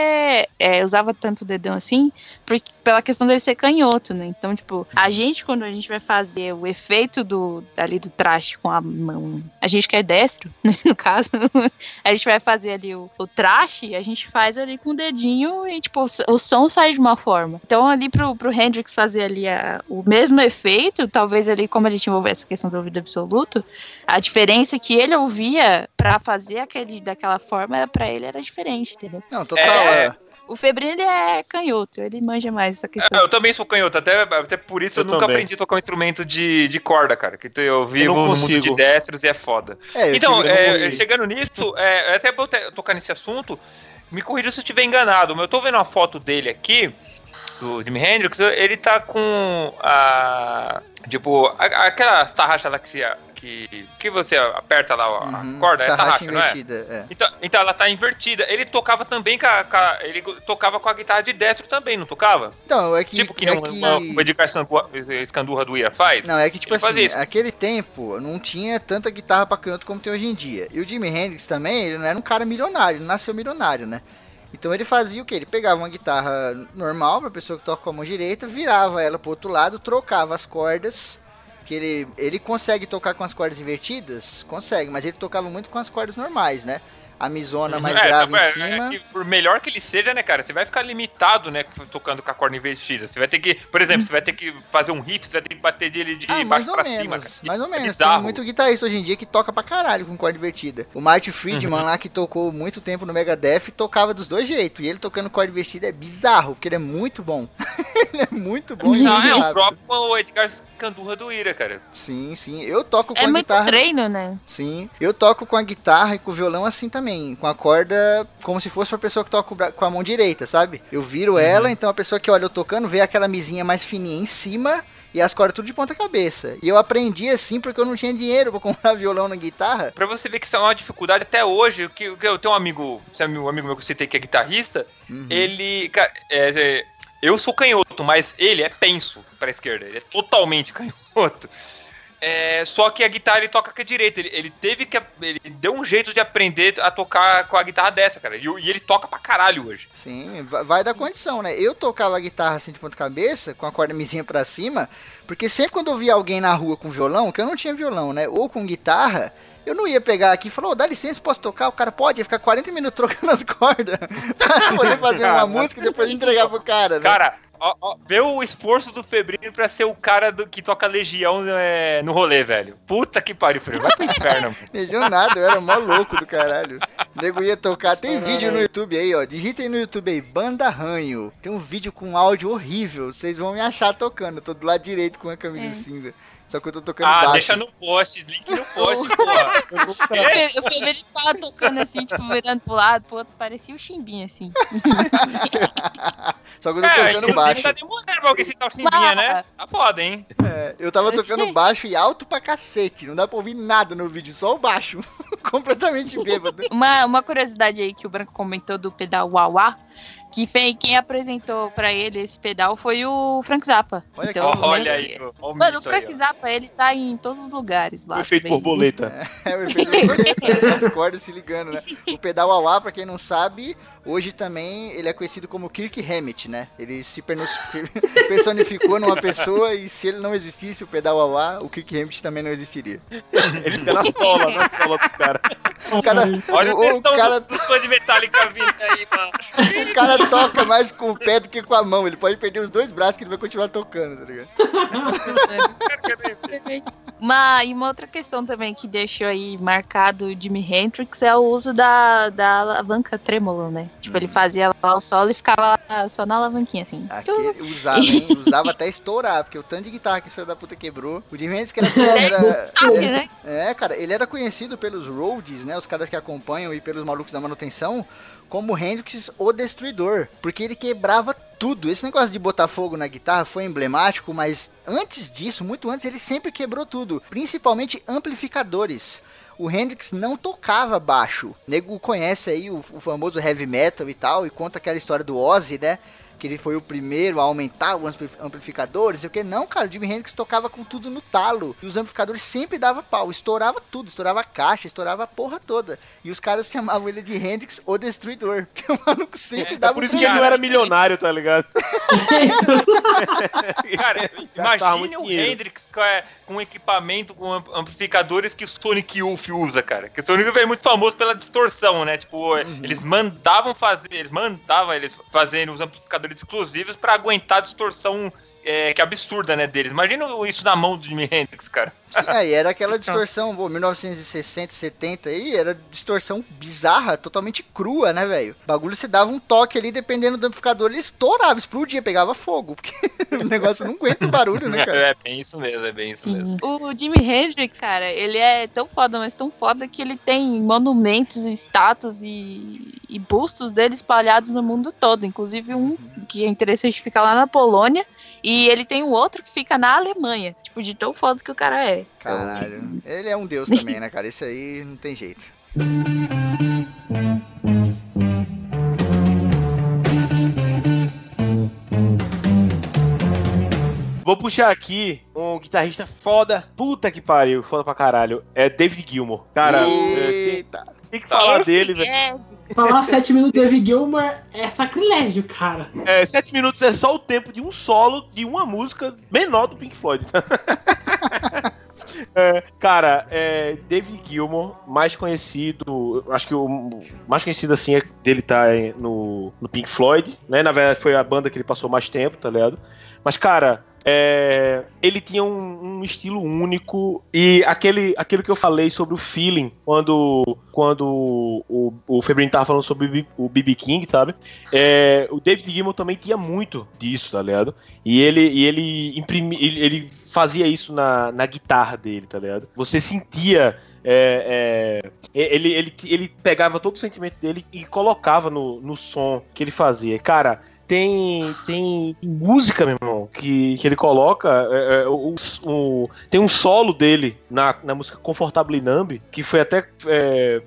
é, usava tanto o dedão assim, por- pela questão dele ser canhoto, né? Então, tipo, a gente, quando a gente vai fazer o efeito do ali do traste com a mão, a gente que é destro, né, no caso, a gente vai fazer ali o, o traste, a gente faz ali com o dedinho e, tipo, o, o som sai de uma forma. Então, ali pro, pro Hendrix fazer ali a, o mesmo efeito, talvez ali, como ele tinha essa questão do ouvido absoluto, a diferença que ele ouvia pra fazer aquele daquela forma, pra ele era diferente, entendeu? Não, total. É. é. O Febrino, ele é canhoto, ele manja mais essa É, questão. Eu também sou canhoto, até, até por isso eu, Eu nunca também. aprendi a tocar um instrumento de, de corda, cara. Que eu vivo não no mundo de destros e é foda. É, eu então, é, chegando nisso, é, até pra eu te- tocar nesse assunto, me corrija se eu estiver enganado, mas eu tô vendo uma foto dele aqui, do Jimi Hendrix, ele tá com a. Tipo, a- aquela tarraxa lá que, se, que, que você aperta lá a Uhum, corda, é tarraxa tarraxa, não é? invertida, é. Então, então ela tá invertida. Ele tocava também com a, com a- Ele tocava com a guitarra de destro também, não tocava? Então, é que. tipo que, é não, que... uma- o Edgar Escandurra- Escandurra do Ia faz? Não, é que tipo assim, aquele tempo não tinha tanta guitarra pra canto como tem hoje em dia. E o Jimi Hendrix também, ele não era um cara milionário, ele nasceu milionário, né? Então ele fazia o que? Ele pegava uma guitarra normal pra pessoa que toca com a mão direita, virava ela pro outro lado, trocava as cordas. Que ele, ele consegue tocar com as cordas invertidas? Consegue, mas ele tocava muito com as cordas normais, né? A misona mais É, grave é, em cima. é por melhor que ele seja, né, cara, você vai ficar limitado, né, tocando com a corda invertida. Você vai ter que, por exemplo, você vai ter que fazer um riff, você vai ter que bater dele de Ah, mais baixo ou pra menos, cima, cara. mais ou É menos. Tem bizarro. muito guitarrista hoje em dia que toca pra caralho com corda invertida. O Marty Friedman lá que tocou muito tempo no Megadeth tocava dos dois jeitos. E ele tocando corda invertida é bizarro, porque ele é muito bom. ele é muito bom Não, é o próprio Edgar Candurra do Ira, cara. Sim, sim. Eu toco com É a muito guitarra. treino, né? Sim. Eu toco com a guitarra e com o violão assim também. Com a corda como se fosse pra pessoa que toca com o bra- com a mão direita, sabe? Eu viro Uhum. ela, então a pessoa que olha eu tocando vê aquela misinha mais fininha em cima e as cordas tudo de ponta cabeça. E eu aprendi assim porque eu não tinha dinheiro pra comprar violão na guitarra. Pra você ver que isso é uma dificuldade até hoje, que, que eu tenho um amigo, esse amigo, um amigo meu que eu citei que é guitarrista, Uhum. ele, é, é, eu sou canhoto, mas ele é penso pra esquerda, ele é totalmente canhoto. É, só que a guitarra ele toca com a direita. Ele, ele teve que. Ele deu um jeito de aprender a tocar com a guitarra dessa, cara. E, e ele toca pra caralho hoje. Sim, va- vai da condição, né? Eu tocava a guitarra assim de ponta cabeça, com a corda misinha pra cima, porque sempre quando eu via alguém na rua com violão, que eu não tinha violão, né? Ou com guitarra, eu não ia pegar aqui e falar, ô, dá licença, posso tocar? O cara pode, ia ficar 40 minutos trocando as cordas pra poder fazer uma música e depois entregar pro cara, né? Cara, ó, ó, vê o esforço do Febrino pra ser o cara do, que toca Legião é, no rolê, velho. Puta que pariu, Febrino. Vai pro inferno. Legião nada, eu era mó louco do caralho. O nego ia tocar. Tem vídeo no YouTube aí, ó. Digitem no YouTube aí, Banda Ranho. Tem um vídeo com áudio horrível. Vocês vão me achar tocando. Eu tô do lado direito com a camisa cinza. Só que eu tô tocando Ah, baixo. deixa no post, link no post, porra. Eu fui ver ele tava tocando assim, tipo, virando pro lado, pro outro, parecia o chimbinho, assim. Só que eu tô É, tocando baixo. tá demorando pra alguém citar o Simbinha, né? Tá foda, hein? É, eu tava tocando baixo e alto pra cacete. Não dá pra ouvir nada no vídeo, só o baixo. Completamente bêbado. Uma, uma curiosidade aí que o Branco comentou do pedal Wawa, que quem apresentou pra ele esse pedal foi o Frank Zappa. Olha Então, que- Olha né, aí, ó o Mano, o aí, Frank ó. Zappa, ele tá em todos os lugares lá. Foi feito também. borboleta. É, o efeito borboleta, as cordas se ligando, né? O pedal Wah pra quem não sabe, hoje também ele é conhecido como Kirk Hammett, né? Ele se personificou numa pessoa e se ele não existisse, o pedal Wah, o Kirk Hammett também não existiria. Ele fica na sola, na sola do cara. O cara, Olha o, o o cara, dos fãs de Metallica vindo aí, mano. o cara toca mais com o pé do que com a mão. Ele pode perder os dois braços que ele vai continuar tocando, tá ligado? Uma, e uma outra questão também que deixou aí marcado o Jimi Hendrix é o uso da, da alavanca trêmulo, né? Tipo, ele fazia lá o solo e ficava lá só na alavanquinha, assim. Aquele, usava, hein? Usava até estourar, porque o tanto de guitarra que esse filho da puta quebrou. O Jimi Hendrix que era, era, Sabe, né? É, cara, ele era conhecido pelos roadies, né? Os caras que acompanham e pelos malucos da manutenção, como Hendrix o Destruidor. Porque ele quebrava tudo. Esse negócio de botar fogo na guitarra foi emblemático, mas antes disso, muito antes, ele sempre quebrou tudo. Principalmente amplificadores. o Hendrix não tocava baixo. O nego conhece aí o, o famoso heavy metal e tal, e conta aquela história do Ozzy, né? Que ele foi o primeiro a aumentar os amplificadores, o que não, cara, o Jimi Hendrix tocava com tudo no talo, e os amplificadores sempre dava pau, estourava tudo, estourava a caixa, estourava a porra toda, e os caras chamavam ele de Hendrix o Destruidor, porque o maluco sempre É dava por isso que ele não era milionário, tá ligado? Cara, imagine o dinheiro. Hendrix com, é, equipamento, com am- amplificadores que o Sonic Youth usa, cara. Que o Sonic Youth é muito famoso pela distorção, né? Tipo, eles mandavam fazer, eles mandavam eles fazerem os amplificadores exclusivos pra aguentar a distorção é, que absurda, né, deles. Imagina isso na mão do Jimi Hendrix, cara. Sim, aí era aquela distorção, pô, 1960, 70 aí, era distorção bizarra, totalmente crua, né, velho? O bagulho você dava um toque ali, dependendo do amplificador, ele estourava, explodia, pegava fogo, porque o negócio não aguenta o barulho, né, cara? É bem isso mesmo, é bem isso mesmo. O Jimi Hendrix, cara, ele é tão foda, mas tão foda que ele tem monumentos, estátuas e, e bustos dele espalhados no mundo todo. Inclusive um que é interessante ficar lá na Polônia e ele tem um outro que fica na Alemanha. Tipo, de tão foda que o cara é. Caralho, ele é um deus também, né, cara? Isso aí não tem jeito. Vou puxar aqui um guitarrista foda, puta que pariu, foda pra caralho. É David Gilmour. Cara, é, tem, Eita, tem que falar Esse dele, velho. é- Falar 7 minutos de David Gilmour é sacrilégio, cara. É, sete minutos é só o tempo de um solo de uma música menor do Pink Floyd. É, cara, é, David Gilmour, mais conhecido, acho que o mais conhecido assim é dele tá no, no Pink Floyd, né? Na verdade foi a banda que ele passou mais tempo, tá ligado? Mas, cara, é, ele tinha um, um estilo único e aquele, aquilo que eu falei sobre o feeling quando, quando o, o Febrinho tava falando sobre o BB King, sabe? É, o David Gilmour também tinha muito disso, tá ligado? E ele, e ele, imprimi, ele, ele fazia isso na, na guitarra dele, tá ligado? Você sentia. é, é, ele, ele, ele pegava todo o sentimento dele e colocava no, no som que ele fazia. Cara, tem, tem música, meu irmão, que, que ele coloca. é, é, o, o- tem um solo dele na, na música Confortable Numb, que foi até. é,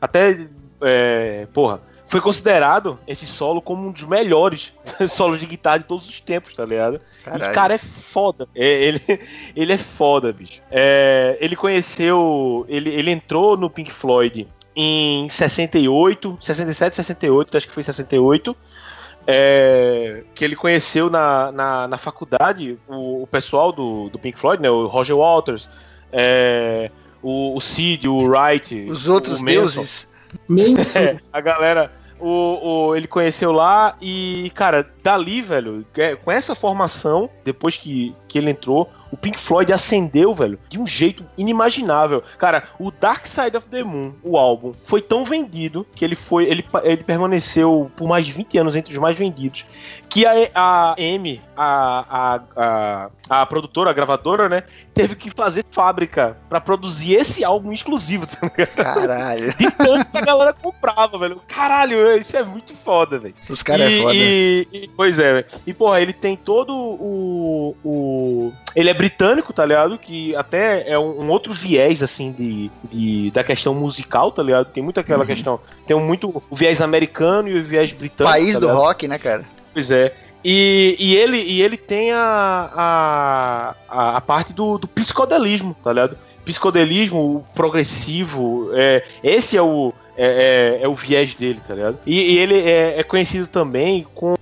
até. é, porra. Foi considerado esse solo como um dos melhores solos de guitarra de todos os tempos, tá ligado? E, caralho. cara, é foda. É, ele, ele é foda, bicho. É, ele conheceu. Ele, ele entrou no Pink Floyd em 68, 67, 68, acho que foi 68. É, que ele conheceu na, na, na faculdade o, o pessoal do, do Pink Floyd, né? O Roger Waters, é, o, o Sid, o Wright. Os outros o Manson. deuses. É, a galera. O, o- ele conheceu lá e, cara, dali, velho, é, com essa formação, depois que, que ele entrou, o Pink Floyd acendeu, velho, de um jeito inimaginável. Cara, o Dark Side of the Moon, o álbum, foi tão vendido que ele foi. Ele, ele permaneceu por mais de 20 anos entre os mais vendidos. Que a, a M, a, a, a, a produtora, a gravadora, né, teve que fazer fábrica pra produzir esse álbum exclusivo, tá ligado? Caralho. De tanto que a galera comprava, velho. Caralho, isso é muito foda, velho. Os caras é foda. e- e- pois é, velho. E, porra, ele tem todo o. o ele é britânico, tá ligado? Que até é um, um outro viés, assim, de, de, da questão musical, tá ligado? Tem muito aquela Uhum. questão. Tem muito o viés americano e o viés britânico. País tá do rock, né, cara? Pois é. E, e, ele, e ele tem a, a, a, parte do, do psicodelismo, tá ligado? Psicodelismo, progressivo, é, esse é o, é, é, é o viés dele, tá ligado? E, e ele é, é conhecido também com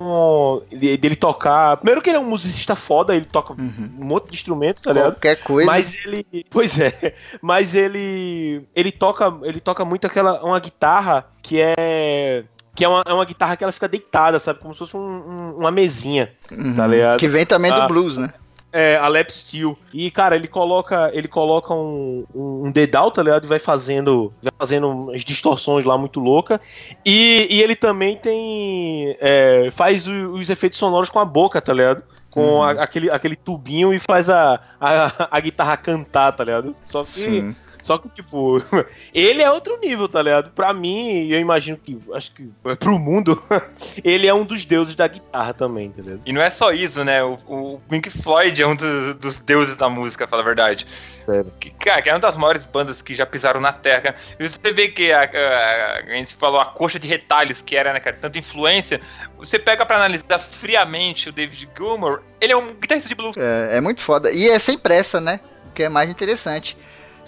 de- dele tocar. Primeiro que ele é um musicista foda, ele toca Uhum. um monte de instrumento, tá ligado? Qualquer coisa. Mas ele. Pois é. Mas ele. Ele toca. Ele toca muito aquela. Uma guitarra que é. Que é uma, é uma guitarra que ela fica deitada, sabe? Como se fosse um- um- uma mesinha. Uhum. tá ligado? Que vem também do Ah. blues, né? É, a lap steel. E, cara, ele coloca. Ele coloca um, um, dedal, tá ligado? E vai fazendo. Vai fazendo umas distorções lá muito louca. E, e ele também tem. é, faz os efeitos sonoros com a boca, tá ligado? Com Uhum. a- aquele, aquele tubinho e faz a, a, a guitarra cantar, tá ligado? Só que. Sim. Só que, tipo, ele é outro nível, tá ligado? Pra mim, eu imagino que, acho que pro mundo, ele é um dos deuses da guitarra também, entendeu? E não é só isso, né? O, o Pink Floyd é um dos, dos deuses da música, pra falar a verdade. Sério. Que, cara, que é uma das maiores bandas que já pisaram na terra. E você vê que a, a- a gente falou a coxa de retalhos que era, né, cara, tanta influência. Você pega pra analisar friamente o David Gilmour, ele é um guitarrista de blues. É, é muito foda. E é sem pressa, né? O que é mais interessante.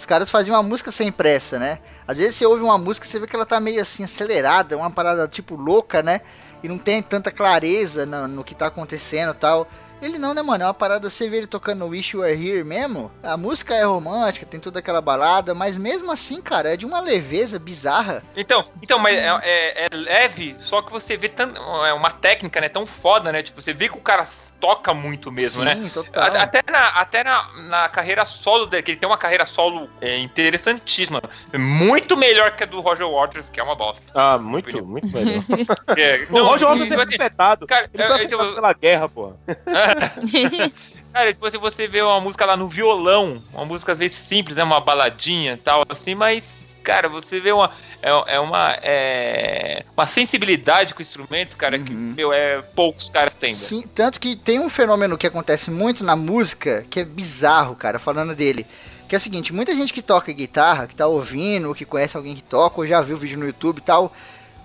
Os caras faziam uma música sem pressa, né? Às vezes você ouve uma música e você vê que ela tá meio assim acelerada, uma parada tipo louca, né? E não tem tanta clareza no, no que tá acontecendo tal. Ele não, né, mano? É uma parada, você vê ele tocando Wish You Were Here mesmo. A música é romântica, tem toda aquela balada, mas mesmo assim, cara, é de uma leveza bizarra. Então, então mas é, é- é leve, só que você vê tan- é uma técnica, né, tão foda, né? Tipo, você vê que o cara toca muito mesmo, né? Sim, total. A- Até, na, até na, na carreira solo dele, que ele tem uma carreira solo é, interessantíssima. Muito melhor que a do Roger Waters, que é uma bosta. Ah, muito, muito melhor. É, o Roger Waters tipo é assim, afetado. cara, Ele foi afetado eu- pela guerra, porra. Cara, tipo, se você vê uma música lá no violão, uma música às vezes simples, né? Uma baladinha e tal, assim, mas, cara, você vê uma. É, é uma. É, uma sensibilidade com o instrumento, cara, que, Uhum. meu, é, poucos caras têm. velho. Sim, tanto que tem um fenômeno que acontece muito na música, que é bizarro, cara, falando dele. Que é o seguinte, muita gente que toca guitarra, que tá ouvindo, ou que conhece alguém que toca, ou já viu vídeo no YouTube e tal,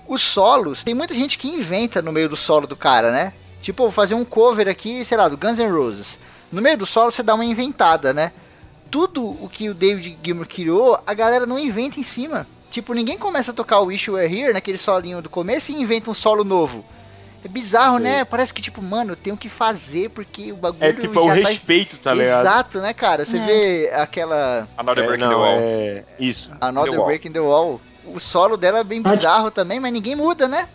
os solos, tem muita gente que inventa no meio do solo do cara, né? Tipo, vou fazer um cover aqui, sei lá, do Guns N' Roses. No meio do solo você dá uma inventada, né? Tudo o que o David Gilmour criou, a galera não inventa em cima. Tipo, ninguém começa a tocar o Wish You Were Here, naquele solinho do começo, e inventa um solo novo. É bizarro, Sim. né? Parece que, tipo, mano, eu tenho que fazer porque o bagulho É tipo, é o já tá... respeito, tá ligado? Exato, né, cara? Você É. vê aquela Another É, Break in the Wall. é... Isso. Another The Wall. Break in the Wall. O solo dela é bem bizarro também, mas ninguém muda, né?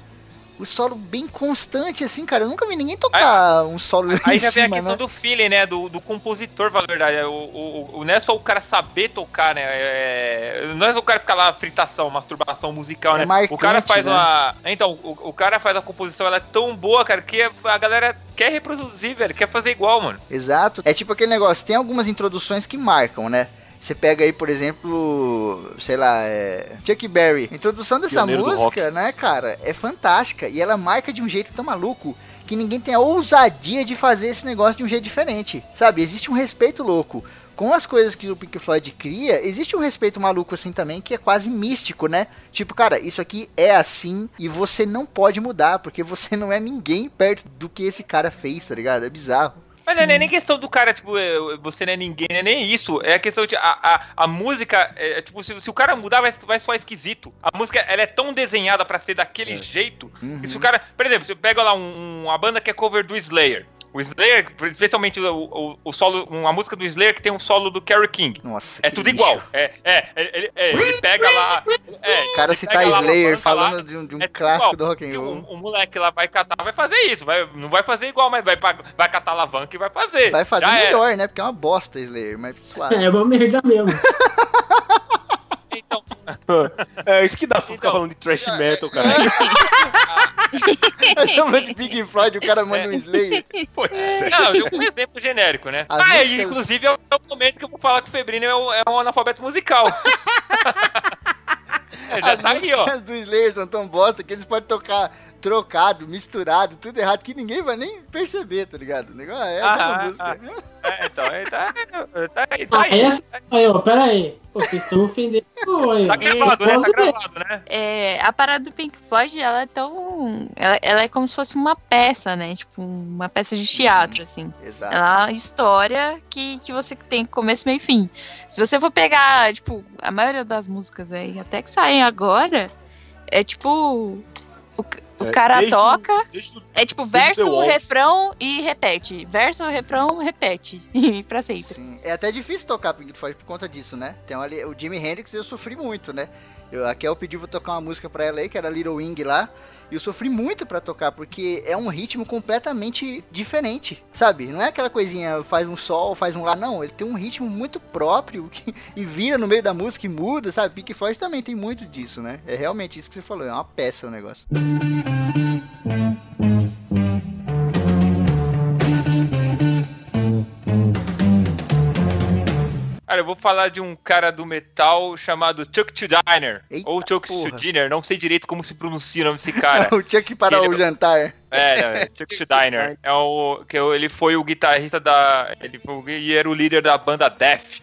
O solo bem constante, assim, cara. Eu nunca vi ninguém tocar um solo Aí já vem a questão né? do feeling, né? Do, do compositor, pra verdade. O, o, o, não é só o cara saber tocar, né? É, não é só o cara ficar lá fritação, masturbação musical, É né? marcante, o cara faz né? uma. Então, o, o cara faz a composição, ela é tão boa, cara, que a galera quer reproduzir, velho. Quer fazer igual, mano. Exato. É tipo aquele negócio, tem algumas introduções que marcam, né? Você pega aí, por exemplo, sei lá, é... Chuck Berry. A introdução dessa Pioneiro música, né, cara, é fantástica. E ela marca de um jeito tão maluco que ninguém tem a ousadia de fazer esse negócio de um jeito diferente. Sabe? Existe um respeito louco. Com as coisas que o Pink Floyd cria, existe um respeito maluco assim também, que é quase místico, né? Tipo, cara, isso aqui é assim e você não pode mudar, porque você não é ninguém perto do que esse cara fez, tá ligado? É bizarro. Mas não é nem questão do cara, tipo, é, você não é ninguém, não é nem isso. É a questão de. A, a, a música, é, é, tipo, se, se o cara mudar, vai, vai soar esquisito. A música, ela é tão desenhada pra ser daquele jeito. Uhum. que se o cara. Por exemplo, você pega lá um- uma banda que é cover do Slayer. O Slayer, especialmente o, o, o solo, uma música do Slayer que tem um solo do Kerry King. Nossa, É que tudo lixo. igual. É, é, ele, é, ele pega lá. É, O cara citar Slayer falando lá, de um, de um é clássico igual. do rock and roll. O, o moleque lá vai catar, vai fazer isso. Vai, não vai fazer igual, mas vai, vai catar alavanca e vai fazer. Vai fazer Já era. melhor, né? Porque é uma bosta Slayer, mas suave. É uma merda mesmo. Então, É isso que dá pra ficar Então, falando de trash é, metal, cara. Mas chama de Big Floyd, o cara manda um Slayer. não, eu um exemplo genérico, né? As ah, e, músicas- inclusive é o, é o momento que eu vou falar que o Febrino é, um- é um analfabeto musical. É, já As tá aí, ó. músicas do Slayer são tão bosta que eles podem tocar trocado, misturado, tudo errado, que ninguém vai nem perceber, tá ligado? O negócio é a Ah, música. É, então, é, tá, tá aí, tá Ah, aí. essa. Aí, ó, pera aí. Pô, vocês estão ofendendo. Aí. Tá gravado, né? Tá gravado, né? É, a parada do Pink Floyd, ela é tão. Ela, ela é como se fosse uma peça, né? Tipo, uma peça de teatro, assim. Exato. Ela é uma história que, que você tem começo, meio e fim. Se você for pegar, tipo, a maioria das músicas aí, até que saem agora, é tipo. O, o É, cara desde o- toca, desde o- é tipo verso, refrão e repete. Verso, refrão, repete. E pra sempre. Sim. É até difícil tocar Pink Floyd por conta disso, né? Tem ali, o Jimi Hendrix eu sofri muito, né? Eu, a Kel pediu pra tocar uma música pra ela aí, que era Little Wing lá. E eu sofri muito pra tocar, porque é um ritmo completamente diferente, sabe? Não é aquela coisinha, faz um sol, faz um lá, não. Ele tem um ritmo muito próprio que, e vira no meio da música e muda, sabe? Pink Floyd também tem muito disso, né? É realmente isso que você falou, é uma peça o negócio. Cara, eu vou falar de um cara do metal chamado Chuck Schuldiner. Eita ou Chuck porra. Schuldiner, não sei direito como se pronuncia o nome desse cara. o Chuck para Ele- o jantar. É, é Chuck Schuldiner. É o, que ele foi o guitarrista da. Ele foi, o- e era o líder da banda Death.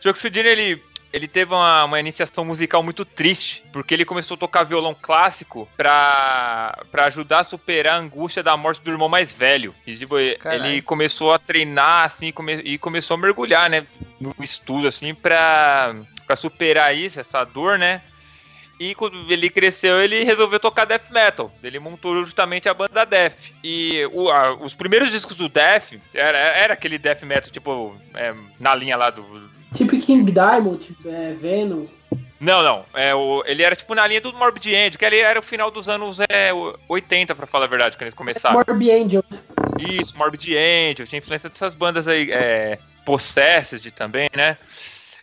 Chuck Schuldiner, ele, ele teve uma, uma iniciação musical muito triste, porque ele começou a tocar violão clássico pra, pra ajudar a superar a angústia da morte do irmão mais velho. E, tipo, ele começou a treinar, assim, come- e começou a mergulhar, né, no estudo, assim, pra, pra superar isso, essa dor, né. E quando ele cresceu, ele resolveu tocar death metal. Ele montou justamente a banda Death. E o- a- os primeiros discos do Death era, era aquele death metal, tipo, é, na linha lá do. Tipo King Diamond, tipo, é, Venom. Não, não. É, o, ele era tipo na linha do Morbid Angel, que ele era o final dos anos é, 80, pra falar a verdade, quando eles começaram. Morbid Angel. Isso, Morbid Angel, tinha influência dessas bandas aí, é, Possessed também, né?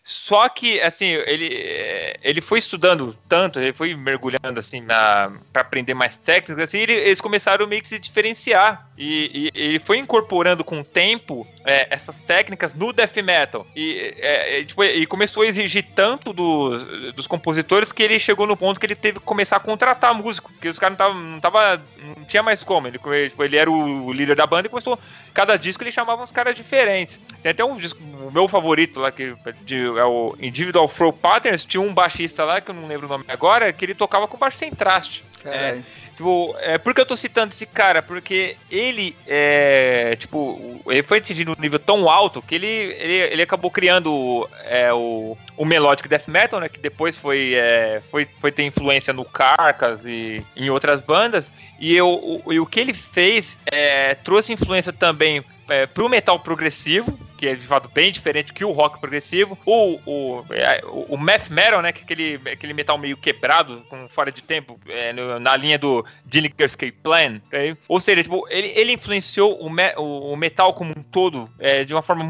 Só que, assim, ele, é, ele foi estudando tanto, ele foi mergulhando, assim, na, pra aprender mais técnicas, assim, ele- eles começaram meio que se diferenciar. E, e ele foi incorporando com o tempo é, essas técnicas no death metal. E, é, é, tipo, e começou a exigir tanto dos, dos compositores que ele chegou no ponto que ele teve que começar a contratar músico, porque os caras não tava, não tava. não tinha mais como. Ele, tipo, ele era o líder da banda e começou. Cada disco ele chamava uns caras diferentes. Tem até um disco, o meu favorito lá, que de- é o Individual Throw Patterns, tinha um baixista lá, que eu não lembro o nome agora, que ele tocava com baixo sem traste. Caralho. Tipo, é, por que eu tô citando esse cara? Porque ele, é, tipo, ele foi atingido um nível tão alto que ele, ele, ele acabou criando é, o, o Melodic Death Metal, né? Que depois foi, é, foi, foi ter influência no Carcass e em outras bandas. E, eu, o, e o que ele fez é, trouxe influência também é, pro metal progressivo, que é de fato bem diferente que o rock progressivo. O, o, é, o, o math metal, né? Que é aquele, aquele metal meio quebrado, com fora de tempo, é, no- na linha do Dillinger Escape Plan. ok? Ou seja, tipo, ele, ele influenciou o, me- o, o metal como um todo é, de uma forma,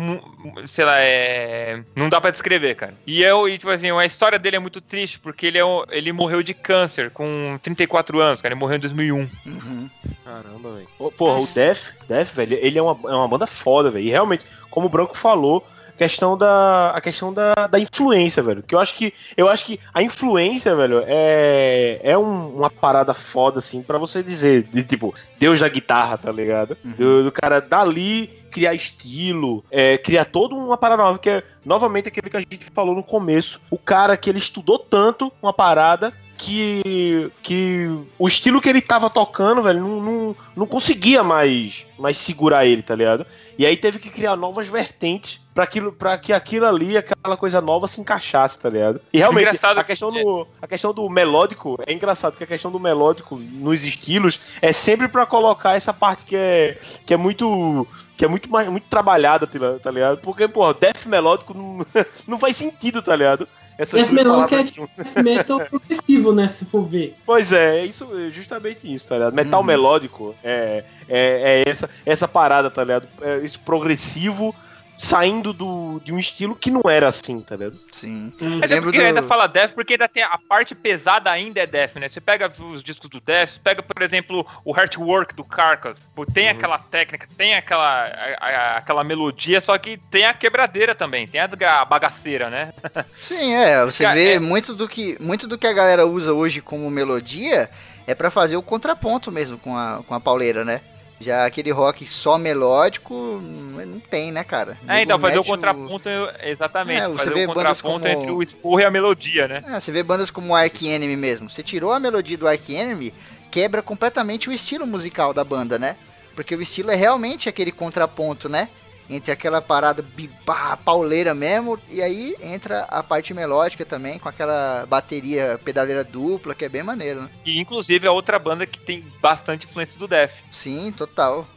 sei lá, é, não dá pra descrever, cara. E eu, e, tipo assim, a história dele é muito triste, porque ele, é, ele morreu de câncer com 34 anos, cara. Ele morreu em 2001. Uhum. Caramba, velho. Porra, o Def, Def, velho, ele é uma, é uma banda foda, velho. E realmente, como o Branco falou, questão da a questão da, da influência, velho. Que eu acho que eu acho que a influência, velho, é é um- uma parada foda assim pra você dizer, de tipo, Deus da guitarra, tá ligado? Uhum. Do, do cara dali criar estilo, é, criar toda uma parada nova, que é novamente aquele que a gente falou no começo. O cara que ele estudou tanto uma parada que, que o estilo que ele tava tocando, velho, não, não, não conseguia mais, mais segurar ele, tá ligado? E aí teve que criar novas vertentes pra, aquilo, pra que aquilo ali, aquela coisa nova se encaixasse, tá ligado? E realmente, Engraçado a questão, do, a questão do melódico, é engraçado, porque a questão do melódico nos estilos é sempre pra colocar essa parte que é, que é muito que é muito mais muito trabalhada, tá ligado? tá ligado? Porque, pô, death melódico não, não faz sentido, tá ligado? Essas Death duas melódico é palavras tipo death metal progressivo, né? Se for ver. Pois é, é isso, é justamente isso, tá ligado? Metal Uhum. melódico é, é, é essa, essa parada, tá ligado? É isso progressivo saindo do, de um estilo que não era assim, tá ligado? Sim. É, Até Lembro do- ainda fala Death, porque ainda tem a parte pesada ainda é Death, né? Você pega os discos do Death, pega, por exemplo, o Heartwork do Carcass, tem aquela técnica, tem aquela, a- a- aquela melodia, só que tem a quebradeira também, tem a, a bagaceira, né? Sim, é. Você Cara, vê é- muito do que muito do que a galera usa hoje como melodia é pra fazer o contraponto mesmo com a, com a pauleira, né? Já aquele rock só melódico não tem, né, cara? É, então, fazer o contraponto, exatamente, É, você fazer vê o contraponto como- entre o esporro e a melodia, né? É, você vê bandas como o Ark Enemy mesmo. Você tirou a melodia do Ark Enemy, quebra completamente o estilo musical da banda, né? Porque o estilo é realmente aquele contraponto, né? Entre aquela parada bibá, pauleira mesmo, e aí entra a parte melódica também, com aquela bateria pedaleira dupla, que é bem maneiro, né? E inclusive é outra banda que tem bastante influência do Death. Sim, total.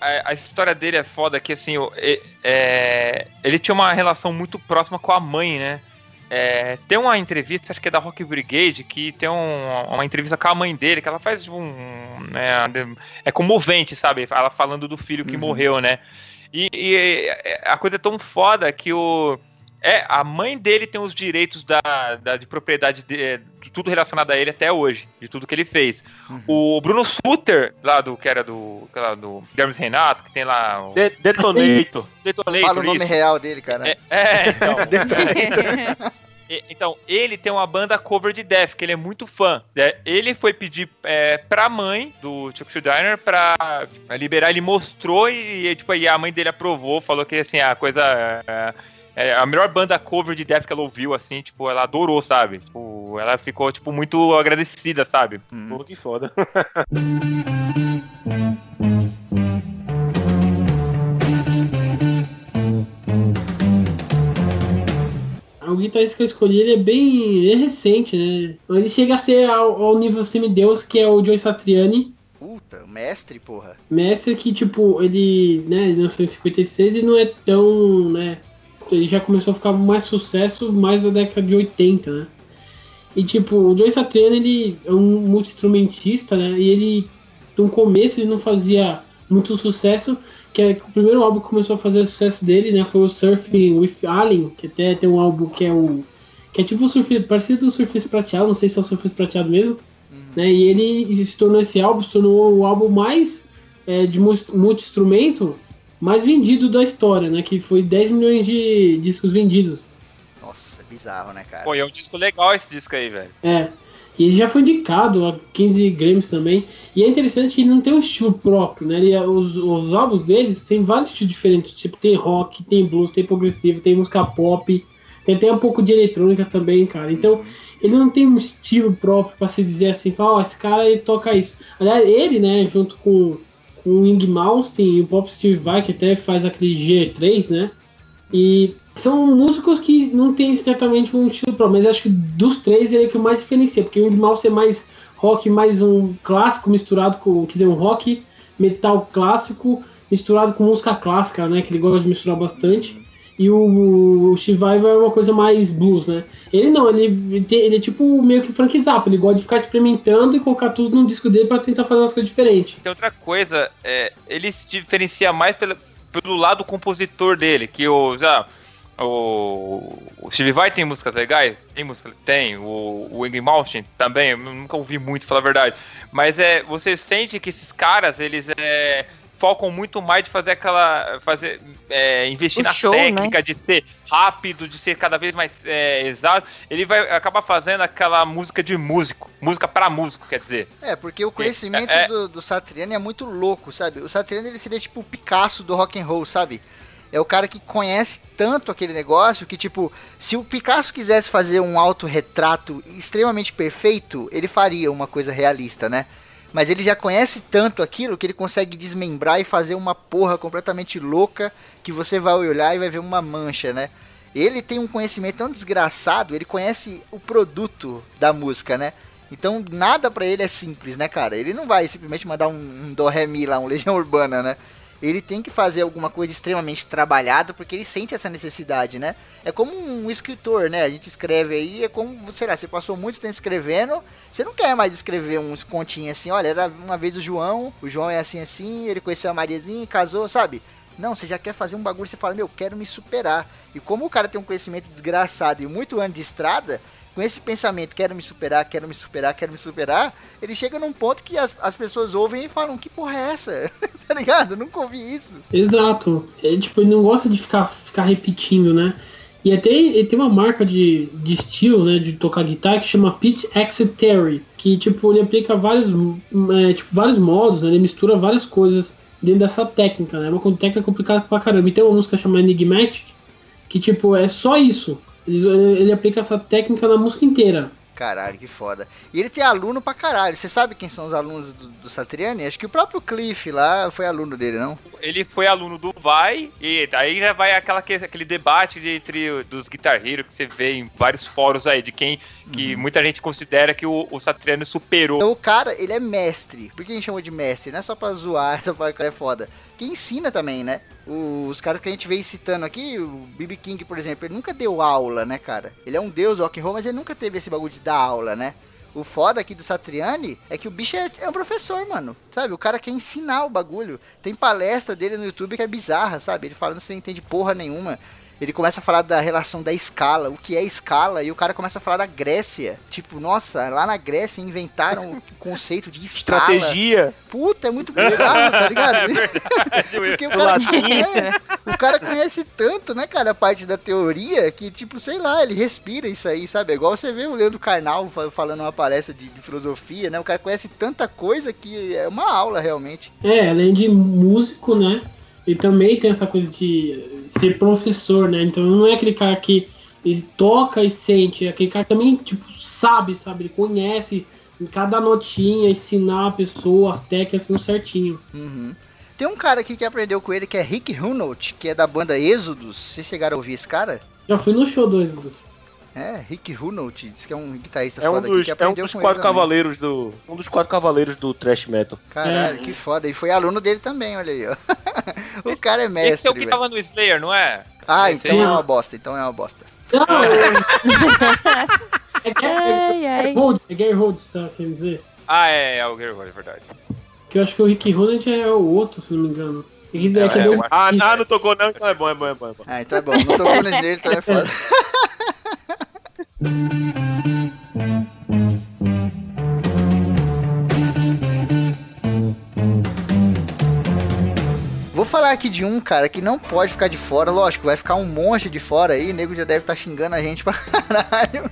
a, a história dele é foda que assim, é, ele tinha uma relação muito próxima com a mãe, né? É, tem uma entrevista, acho que é da Rock Brigade, que tem um- uma entrevista com a mãe dele, que ela faz tipo, um. né, é comovente, sabe? Ela falando do filho que Uhum. morreu, né? E, e a coisa é tão foda que o. É, a mãe dele tem os direitos da, da- de propriedade de, é, de tudo relacionado a ele até hoje, de tudo que ele fez. Uhum. O Bruno Suter, lá do que era do, que era do Hermes Renato, que tem lá o De- Detonator. Detonator, Fala o nome isso. real dele, cara. É, é, então, Detonator. Então, ele tem uma banda cover de Death, que ele é muito fã. né? Ele foi pedir é, pra mãe do Chuck Schuldiner pra pra liberar, ele mostrou e, e, tipo, aí a mãe dele aprovou, falou que assim, a coisa. É, é a melhor banda cover de Death que ela ouviu, assim, tipo, ela adorou, sabe? Tipo, ela ficou, tipo, muito agradecida, sabe? Hum. Pô, que foda. guitarrista que eu escolhi, ele é bem. Ele é recente, né? Ele chega a ser ao, ao nível semideus, que é o Joe Satriani. Puta, mestre, porra. Mestre que, tipo, ele, né, ele nasceu em 56 e não é tão, né, ele já começou a ficar mais sucesso mais da década de 80, né. E, tipo, o Joe Satriani, ele é um multi-instrumentista, né, e ele, no começo, ele não fazia muito sucesso, que é o primeiro álbum que começou a fazer sucesso dele, né, foi o Surfing with Alien, que até tem um álbum que é o, que é tipo o surf, parecido do Surfista Prateado, não sei se é o Surfista Prateado mesmo, né? E ele se tornou esse álbum, se tornou o álbum mais é, de multi-instrumento mais vendido da história, né? Que foi 10 milhões de discos vendidos. Nossa, bizarro, né, cara? Pô, e é um disco legal esse disco aí, velho. É. E ele já foi indicado a 15 Grammys também. E é interessante que ele não tem um estilo próprio, né? Ele, os, os álbuns deles tem vários estilos diferentes. Tipo, tem rock, tem blues, tem progressivo, tem música pop. Tem até um pouco de eletrônica também, cara. Então, ele não tem um estilo próprio pra se dizer assim, fala, ó, esse cara ele toca isso. Aliás, ele, né, junto com, com o Ing Malmsteen e o Pop Steve Vai, que até faz aquele G3, né? E são músicos que não tem exatamente um estilo próprio, mas acho que dos três ele é que o mais diferencia, porque o Malmsteen é mais rock, mais um clássico misturado com, quer dizer, um rock metal clássico misturado com música clássica, né, que ele gosta de misturar bastante. E o, o Vai é uma coisa mais blues, né? Ele não, ele, ele, é tipo meio que Frank Zappa, ele gosta de ficar experimentando e colocar tudo no disco dele pra tentar fazer umas coisas diferentes. Tem outra coisa, é, ele se diferencia mais pela- pelo lado compositor dele, que o. Já, o, o Steve Vai tem músicas legais? Tem música? Tem. O, o Ingrid também, eu nunca ouvi muito, pra falar a verdade. Mas é, você sente que esses caras, eles é, focam muito mais de fazer aquela. fazer é, investir O na show, né? técnica, de ser rápido, de ser cada vez mais é, exato. Ele vai acabar fazendo aquela música de músico. Música pra músico, quer dizer. É, porque o conhecimento É, é. do, do Satriani é muito louco, sabe? O Satriani ele seria tipo o Picasso do rock and roll, sabe? É o cara que conhece tanto aquele negócio que, tipo, se o Picasso quisesse fazer um autorretrato extremamente perfeito, ele faria uma coisa realista, né? Mas ele já conhece tanto aquilo que ele consegue desmembrar e fazer uma porra completamente louca que você vai olhar e vai ver uma mancha, né? Ele tem um conhecimento tão desgraçado, ele conhece o produto da música, né? Então nada pra ele é simples, né, cara? Ele não vai simplesmente mandar um, um do ré mi lá, um Legião Urbana, né? Ele tem que fazer alguma coisa extremamente trabalhada porque ele sente essa necessidade, né? É como um escritor, né? A gente escreve aí, é como, sei lá, você passou muito tempo escrevendo, você não quer mais escrever uns continhos assim, olha, era uma vez o João, o João é assim assim, ele conheceu a Mariazinha e casou, sabe? Não, você já quer fazer um bagulho, você fala, meu, quero me superar. E como o cara tem um conhecimento desgraçado e muito ano de estrada, com esse pensamento, quero me superar, quero me superar, quero me superar, ele chega num ponto que as, as pessoas ouvem e falam, que porra é essa? tá ligado? Nunca ouvi isso. Exato. Ele, tipo, ele não gosta de ficar, ficar repetindo, né? E até ele tem uma marca de, de estilo, né, de tocar guitarra que chama Pitch Exit que tipo ele aplica vários, é, tipo, vários modos, né, ele mistura várias coisas dentro dessa técnica, né? É uma técnica complicada pra caramba. E tem uma música chamada Enigmatic que tipo é só isso. Ele, ele aplica essa técnica na música inteira. Caralho, que foda. E ele tem aluno pra caralho. Você sabe quem são os alunos do, do Satriani? Acho que o próprio Cliff lá foi aluno dele, não? Ele foi aluno do Vai, e daí já vai aquela, que- aquele debate de- entre dos Guitar Hero que você vê em vários fóruns aí, de quem que muita gente considera que o, o Satriani superou. Então o cara, ele é mestre. Por que a gente chamou de mestre? Não é só pra zoar, só pra que é foda. Que ensina também, né? Os caras que a gente veio citando aqui, o B.B. King, por exemplo, ele nunca deu aula, né, cara? Ele é um deus do rock and roll, mas ele nunca teve esse bagulho de dar aula, né? O foda aqui do Satriani é que o bicho é, é um professor, mano. Sabe? O cara quer ensinar o bagulho. Tem palestra dele no YouTube que é bizarra, sabe? Ele falando que você não entende porra nenhuma. Ele começa a falar da relação da escala, o que é escala, e o cara começa a falar da Grécia. Tipo, nossa, lá na Grécia inventaram o conceito de escala. Estratégia. Puta, é muito bizarro, tá ligado? É verdade. Porque o cara, é, o cara conhece tanto, né, cara, a parte da teoria, que, tipo, sei lá, ele respira isso aí, sabe? É igual você vê o Leandro Carnal fa- falando uma palestra de, de filosofia, né? O cara conhece tanta coisa que é uma aula, realmente. É, além de músico, né? E também tem essa coisa de ser professor, né? Então não é aquele cara que ele toca e sente, é aquele cara que também, tipo, sabe, sabe? Ele conhece em cada notinha, ensinar a pessoa as técnicas tudo certinho. Uhum. Tem um cara aqui que aprendeu com ele, que é Rick Hunolt, que é da banda Êxodos. Vocês chegaram a ouvir esse cara? Já fui no show do Êxodo. É, Rick Hunolt, diz que é um guitarrista É um foda aqui dos, que é um aprendeu dos com quatro também. cavaleiros do. Um dos quatro cavaleiros do thrash metal. Caralho, É. que foda. E foi aluno dele também, olha aí, ó. o cara é Esse mestre, é o que velho. tava no Slayer, não é? Ah, Esse então aí. é uma bosta, então é uma bosta. Não, é, é, Ai, é, ai. é Hold, é Gary Holds, tá? Quer dizer. Ah, é, é o Gary Roll, é verdade. Que eu acho que o Rick Ronald é o outro, se não me engano. É, é É, acho- Ah, ah, não tocou não, então é bom, é bom, é bom. É bom. Ah, então é bom. Não tocou nesse dele, então é foda. Vou falar aqui de um, cara, que não pode ficar de fora. Lógico, vai ficar um monte de fora aí. O nego já deve estar xingando a gente pra caralho.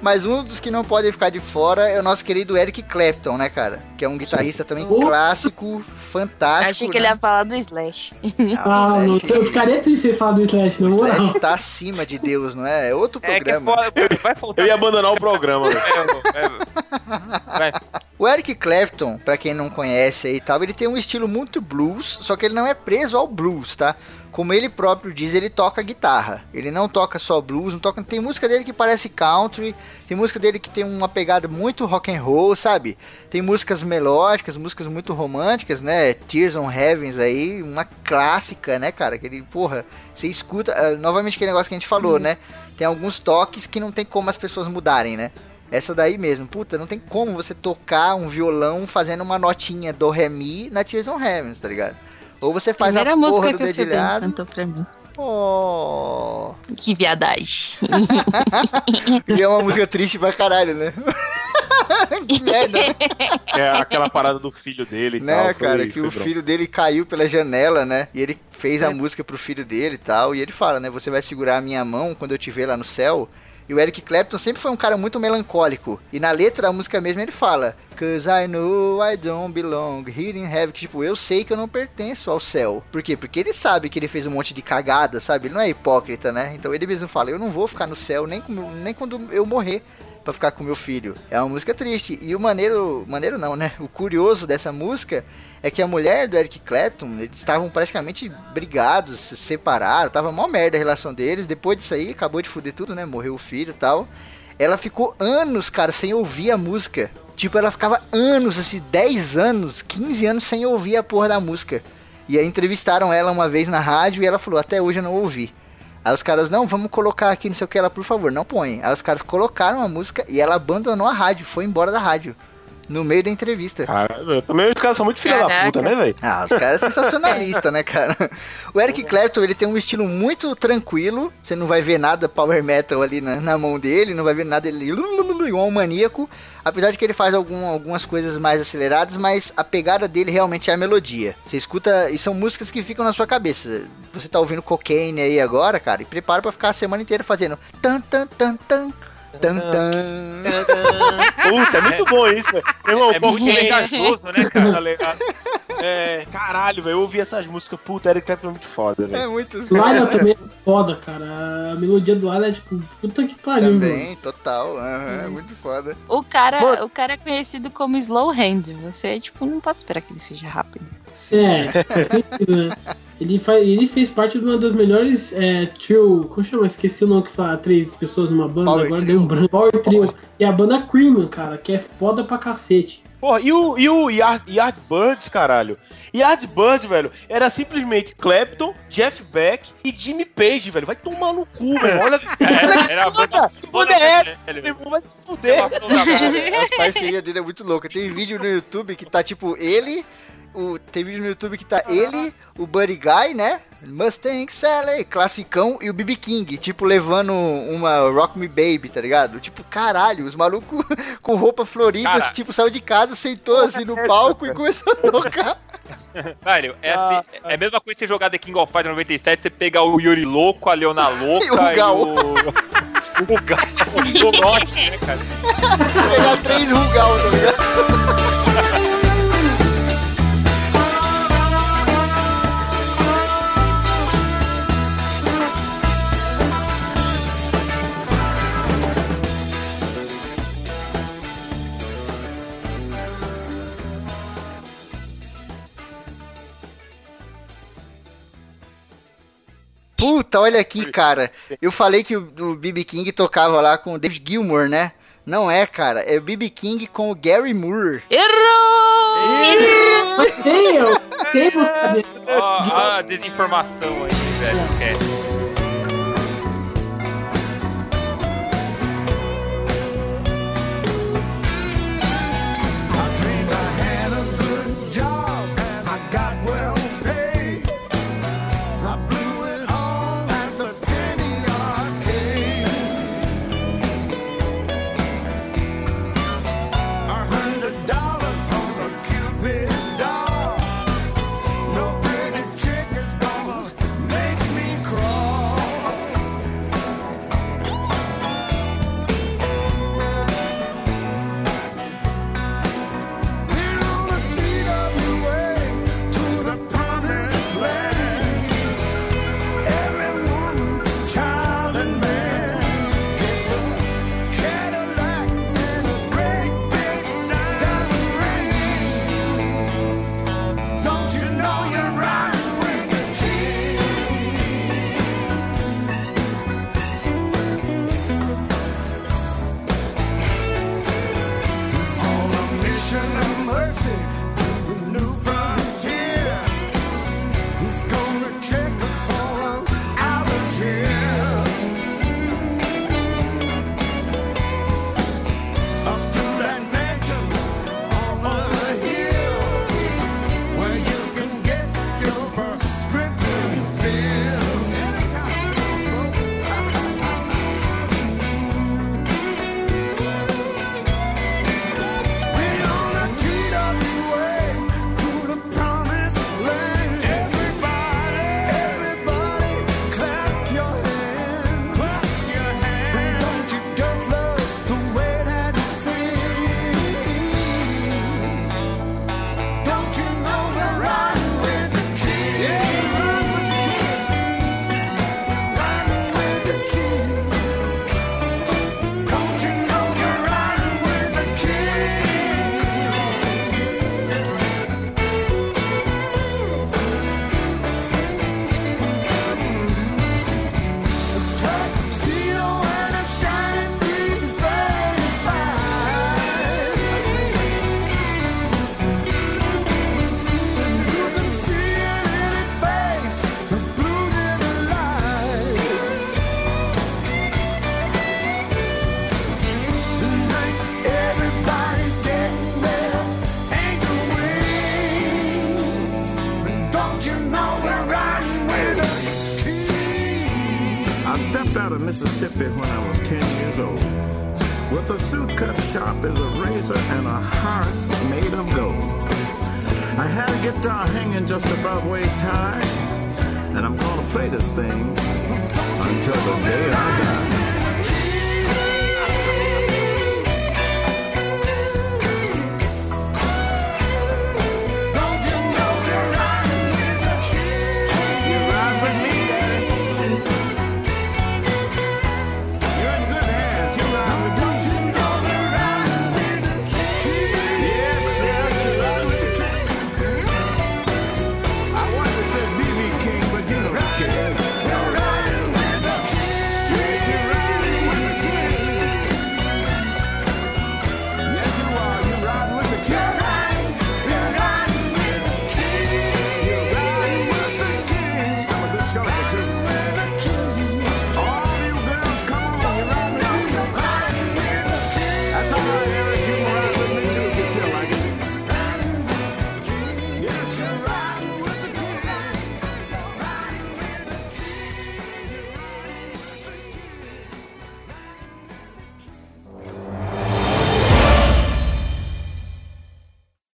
Mas um dos que não podem ficar de fora é o nosso querido Eric Clapton, né, cara? Que é um guitarrista também clássico, fantástico. Achei que ele né? ia falar do Slash. Ah, não, Slash- eu ficaria triste se ele falar do Slash, na o moral. Slash tá acima de Deus, não é? É outro É que é programa. foda, vai faltar. Eu ia abandonar o programa. É, é, vai. O Eric Clapton, pra quem não conhece aí e tal, ele tem um estilo muito blues, só que ele não é preso ao blues, tá? Como ele próprio diz, ele toca guitarra. Ele não toca só blues, não toca, tem música dele que parece country, tem música dele que tem uma pegada muito rock and roll, sabe? Tem músicas melódicas, músicas muito românticas, né? Tears on Heavens aí, uma clássica, né, cara? Que ele, porra, você escuta, ah, novamente aquele negócio que a gente falou, né? Tem alguns toques que não tem como as pessoas mudarem, né? Essa daí mesmo, puta, não tem como você tocar um violão fazendo uma notinha do ré mi na Tears on Heavens, tá ligado? Ou você faz Primeira a música porra do que o Febem dedilhado. cantou pra mim. Oh. Que viadagem. E é uma música triste pra caralho, né? que merda, né? É aquela parada do filho dele e né, tal. foi- cara? Que foi o bronca. filho dele caiu pela janela, né? E ele fez É. a música pro filho dele e tal. E ele fala, né? Você vai segurar a minha mão quando eu te ver lá no céu. E o Eric Clapton sempre foi um cara muito melancólico. E na letra da música mesmo ele fala: Cause I know I don't belong here in heaven. Que, tipo, eu sei que eu não pertenço ao céu. Por quê? Porque ele sabe que ele fez um monte de cagada, sabe? Ele não é hipócrita, né? Então ele mesmo fala: Eu não vou ficar no céu nem, com- nem quando eu morrer pra ficar com meu filho. É uma música triste. E o maneiro, maneiro não, né? O curioso dessa música é que a mulher do Eric Clapton, eles estavam praticamente brigados, se separaram, tava mó merda a relação deles. Depois disso aí, acabou de fuder tudo, né? Morreu o filho e tal. Ela ficou anos, cara, sem ouvir a música. Tipo, ela ficava anos, assim, 10 anos, 15 anos sem ouvir a porra da música. E aí entrevistaram ela uma vez na rádio e ela falou, até hoje eu não ouvi. Aí os caras, não, vamos colocar aqui, não sei o que, ela, por favor, não põe. Aí os caras colocaram a música e ela abandonou a rádio, foi embora da rádio. No meio da entrevista. Cara, também os caras são muito filha da puta, né, velho? Ah, os caras são sensacionalistas, né, cara? O Eric Clapton, ele tem um estilo muito tranquilo. Você não vai ver nada power metal ali na, na mão dele, não vai ver nada ele igual um maníaco. Apesar de que ele faz algum- algumas coisas mais aceleradas, mas a pegada dele realmente é a melodia. Você escuta, e são músicas que ficam na sua cabeça. Você tá ouvindo cocaine aí agora, cara, e prepara pra ficar a semana inteira fazendo tan tan tan tan tan tan. Puta, é muito bom isso, velho. Meu irmão, É muito porque- vantajoso, né, cara? Tá ligado? É, caralho, velho, eu ouvi essas músicas, puta, Eric Clapton é muito foda, É velho. muito Lyle também é foda, cara. A melodia do Lyle é tipo, puta que pariu, mano. também, total, aham, é muito foda. O cara, Mano. o cara é conhecido como slow hand. Você, tipo, não pode esperar que ele seja rápido. É, faz sentido, né? Ele, faz, ele fez parte de uma das melhores é, trio. Como chama? Esqueci o nome que fala três pessoas numa banda, Power agora deu um branco. Power Trio. E a banda Cream, cara, que é foda pra cacete. Porra, e o, e o Yard, Yardbirds, caralho? Yardbirds, velho, era simplesmente Clapton, Jeff Beck e Jimmy Page, velho. Vai tomar no cu, velho. Olha, É, era a banda. que banda é essa? vai se fuder. As parcerias dele é muito louca. Tem vídeo no YouTube que tá tipo ele, o, tem vídeo no YouTube que tá ele, o Buddy Guy, né? Mustang Sally, classicão, e o BB King, tipo, levando uma Rock Me Baby, tá ligado? Tipo, caralho, os malucos com roupa florida, Cara. tipo, saiu de casa, sentou assim no palco e começou a tocar. Velho, é, Ah, assim, é a mesma coisa que você jogar The King of Fighters 97, você pegar o Yuri Louco, a Leona Louca E o Gal. o... o Gal, o Orochi, né, cara? Pegar três rugal, tá ligado? Puta, olha aqui, cara. Eu falei que o, BB King tocava lá com o David Gilmour, né? Não é, cara. É o BB King com o Gary Moore. Errou! Tem, eu tenho saber. Ó a desinformação aí, velho. É.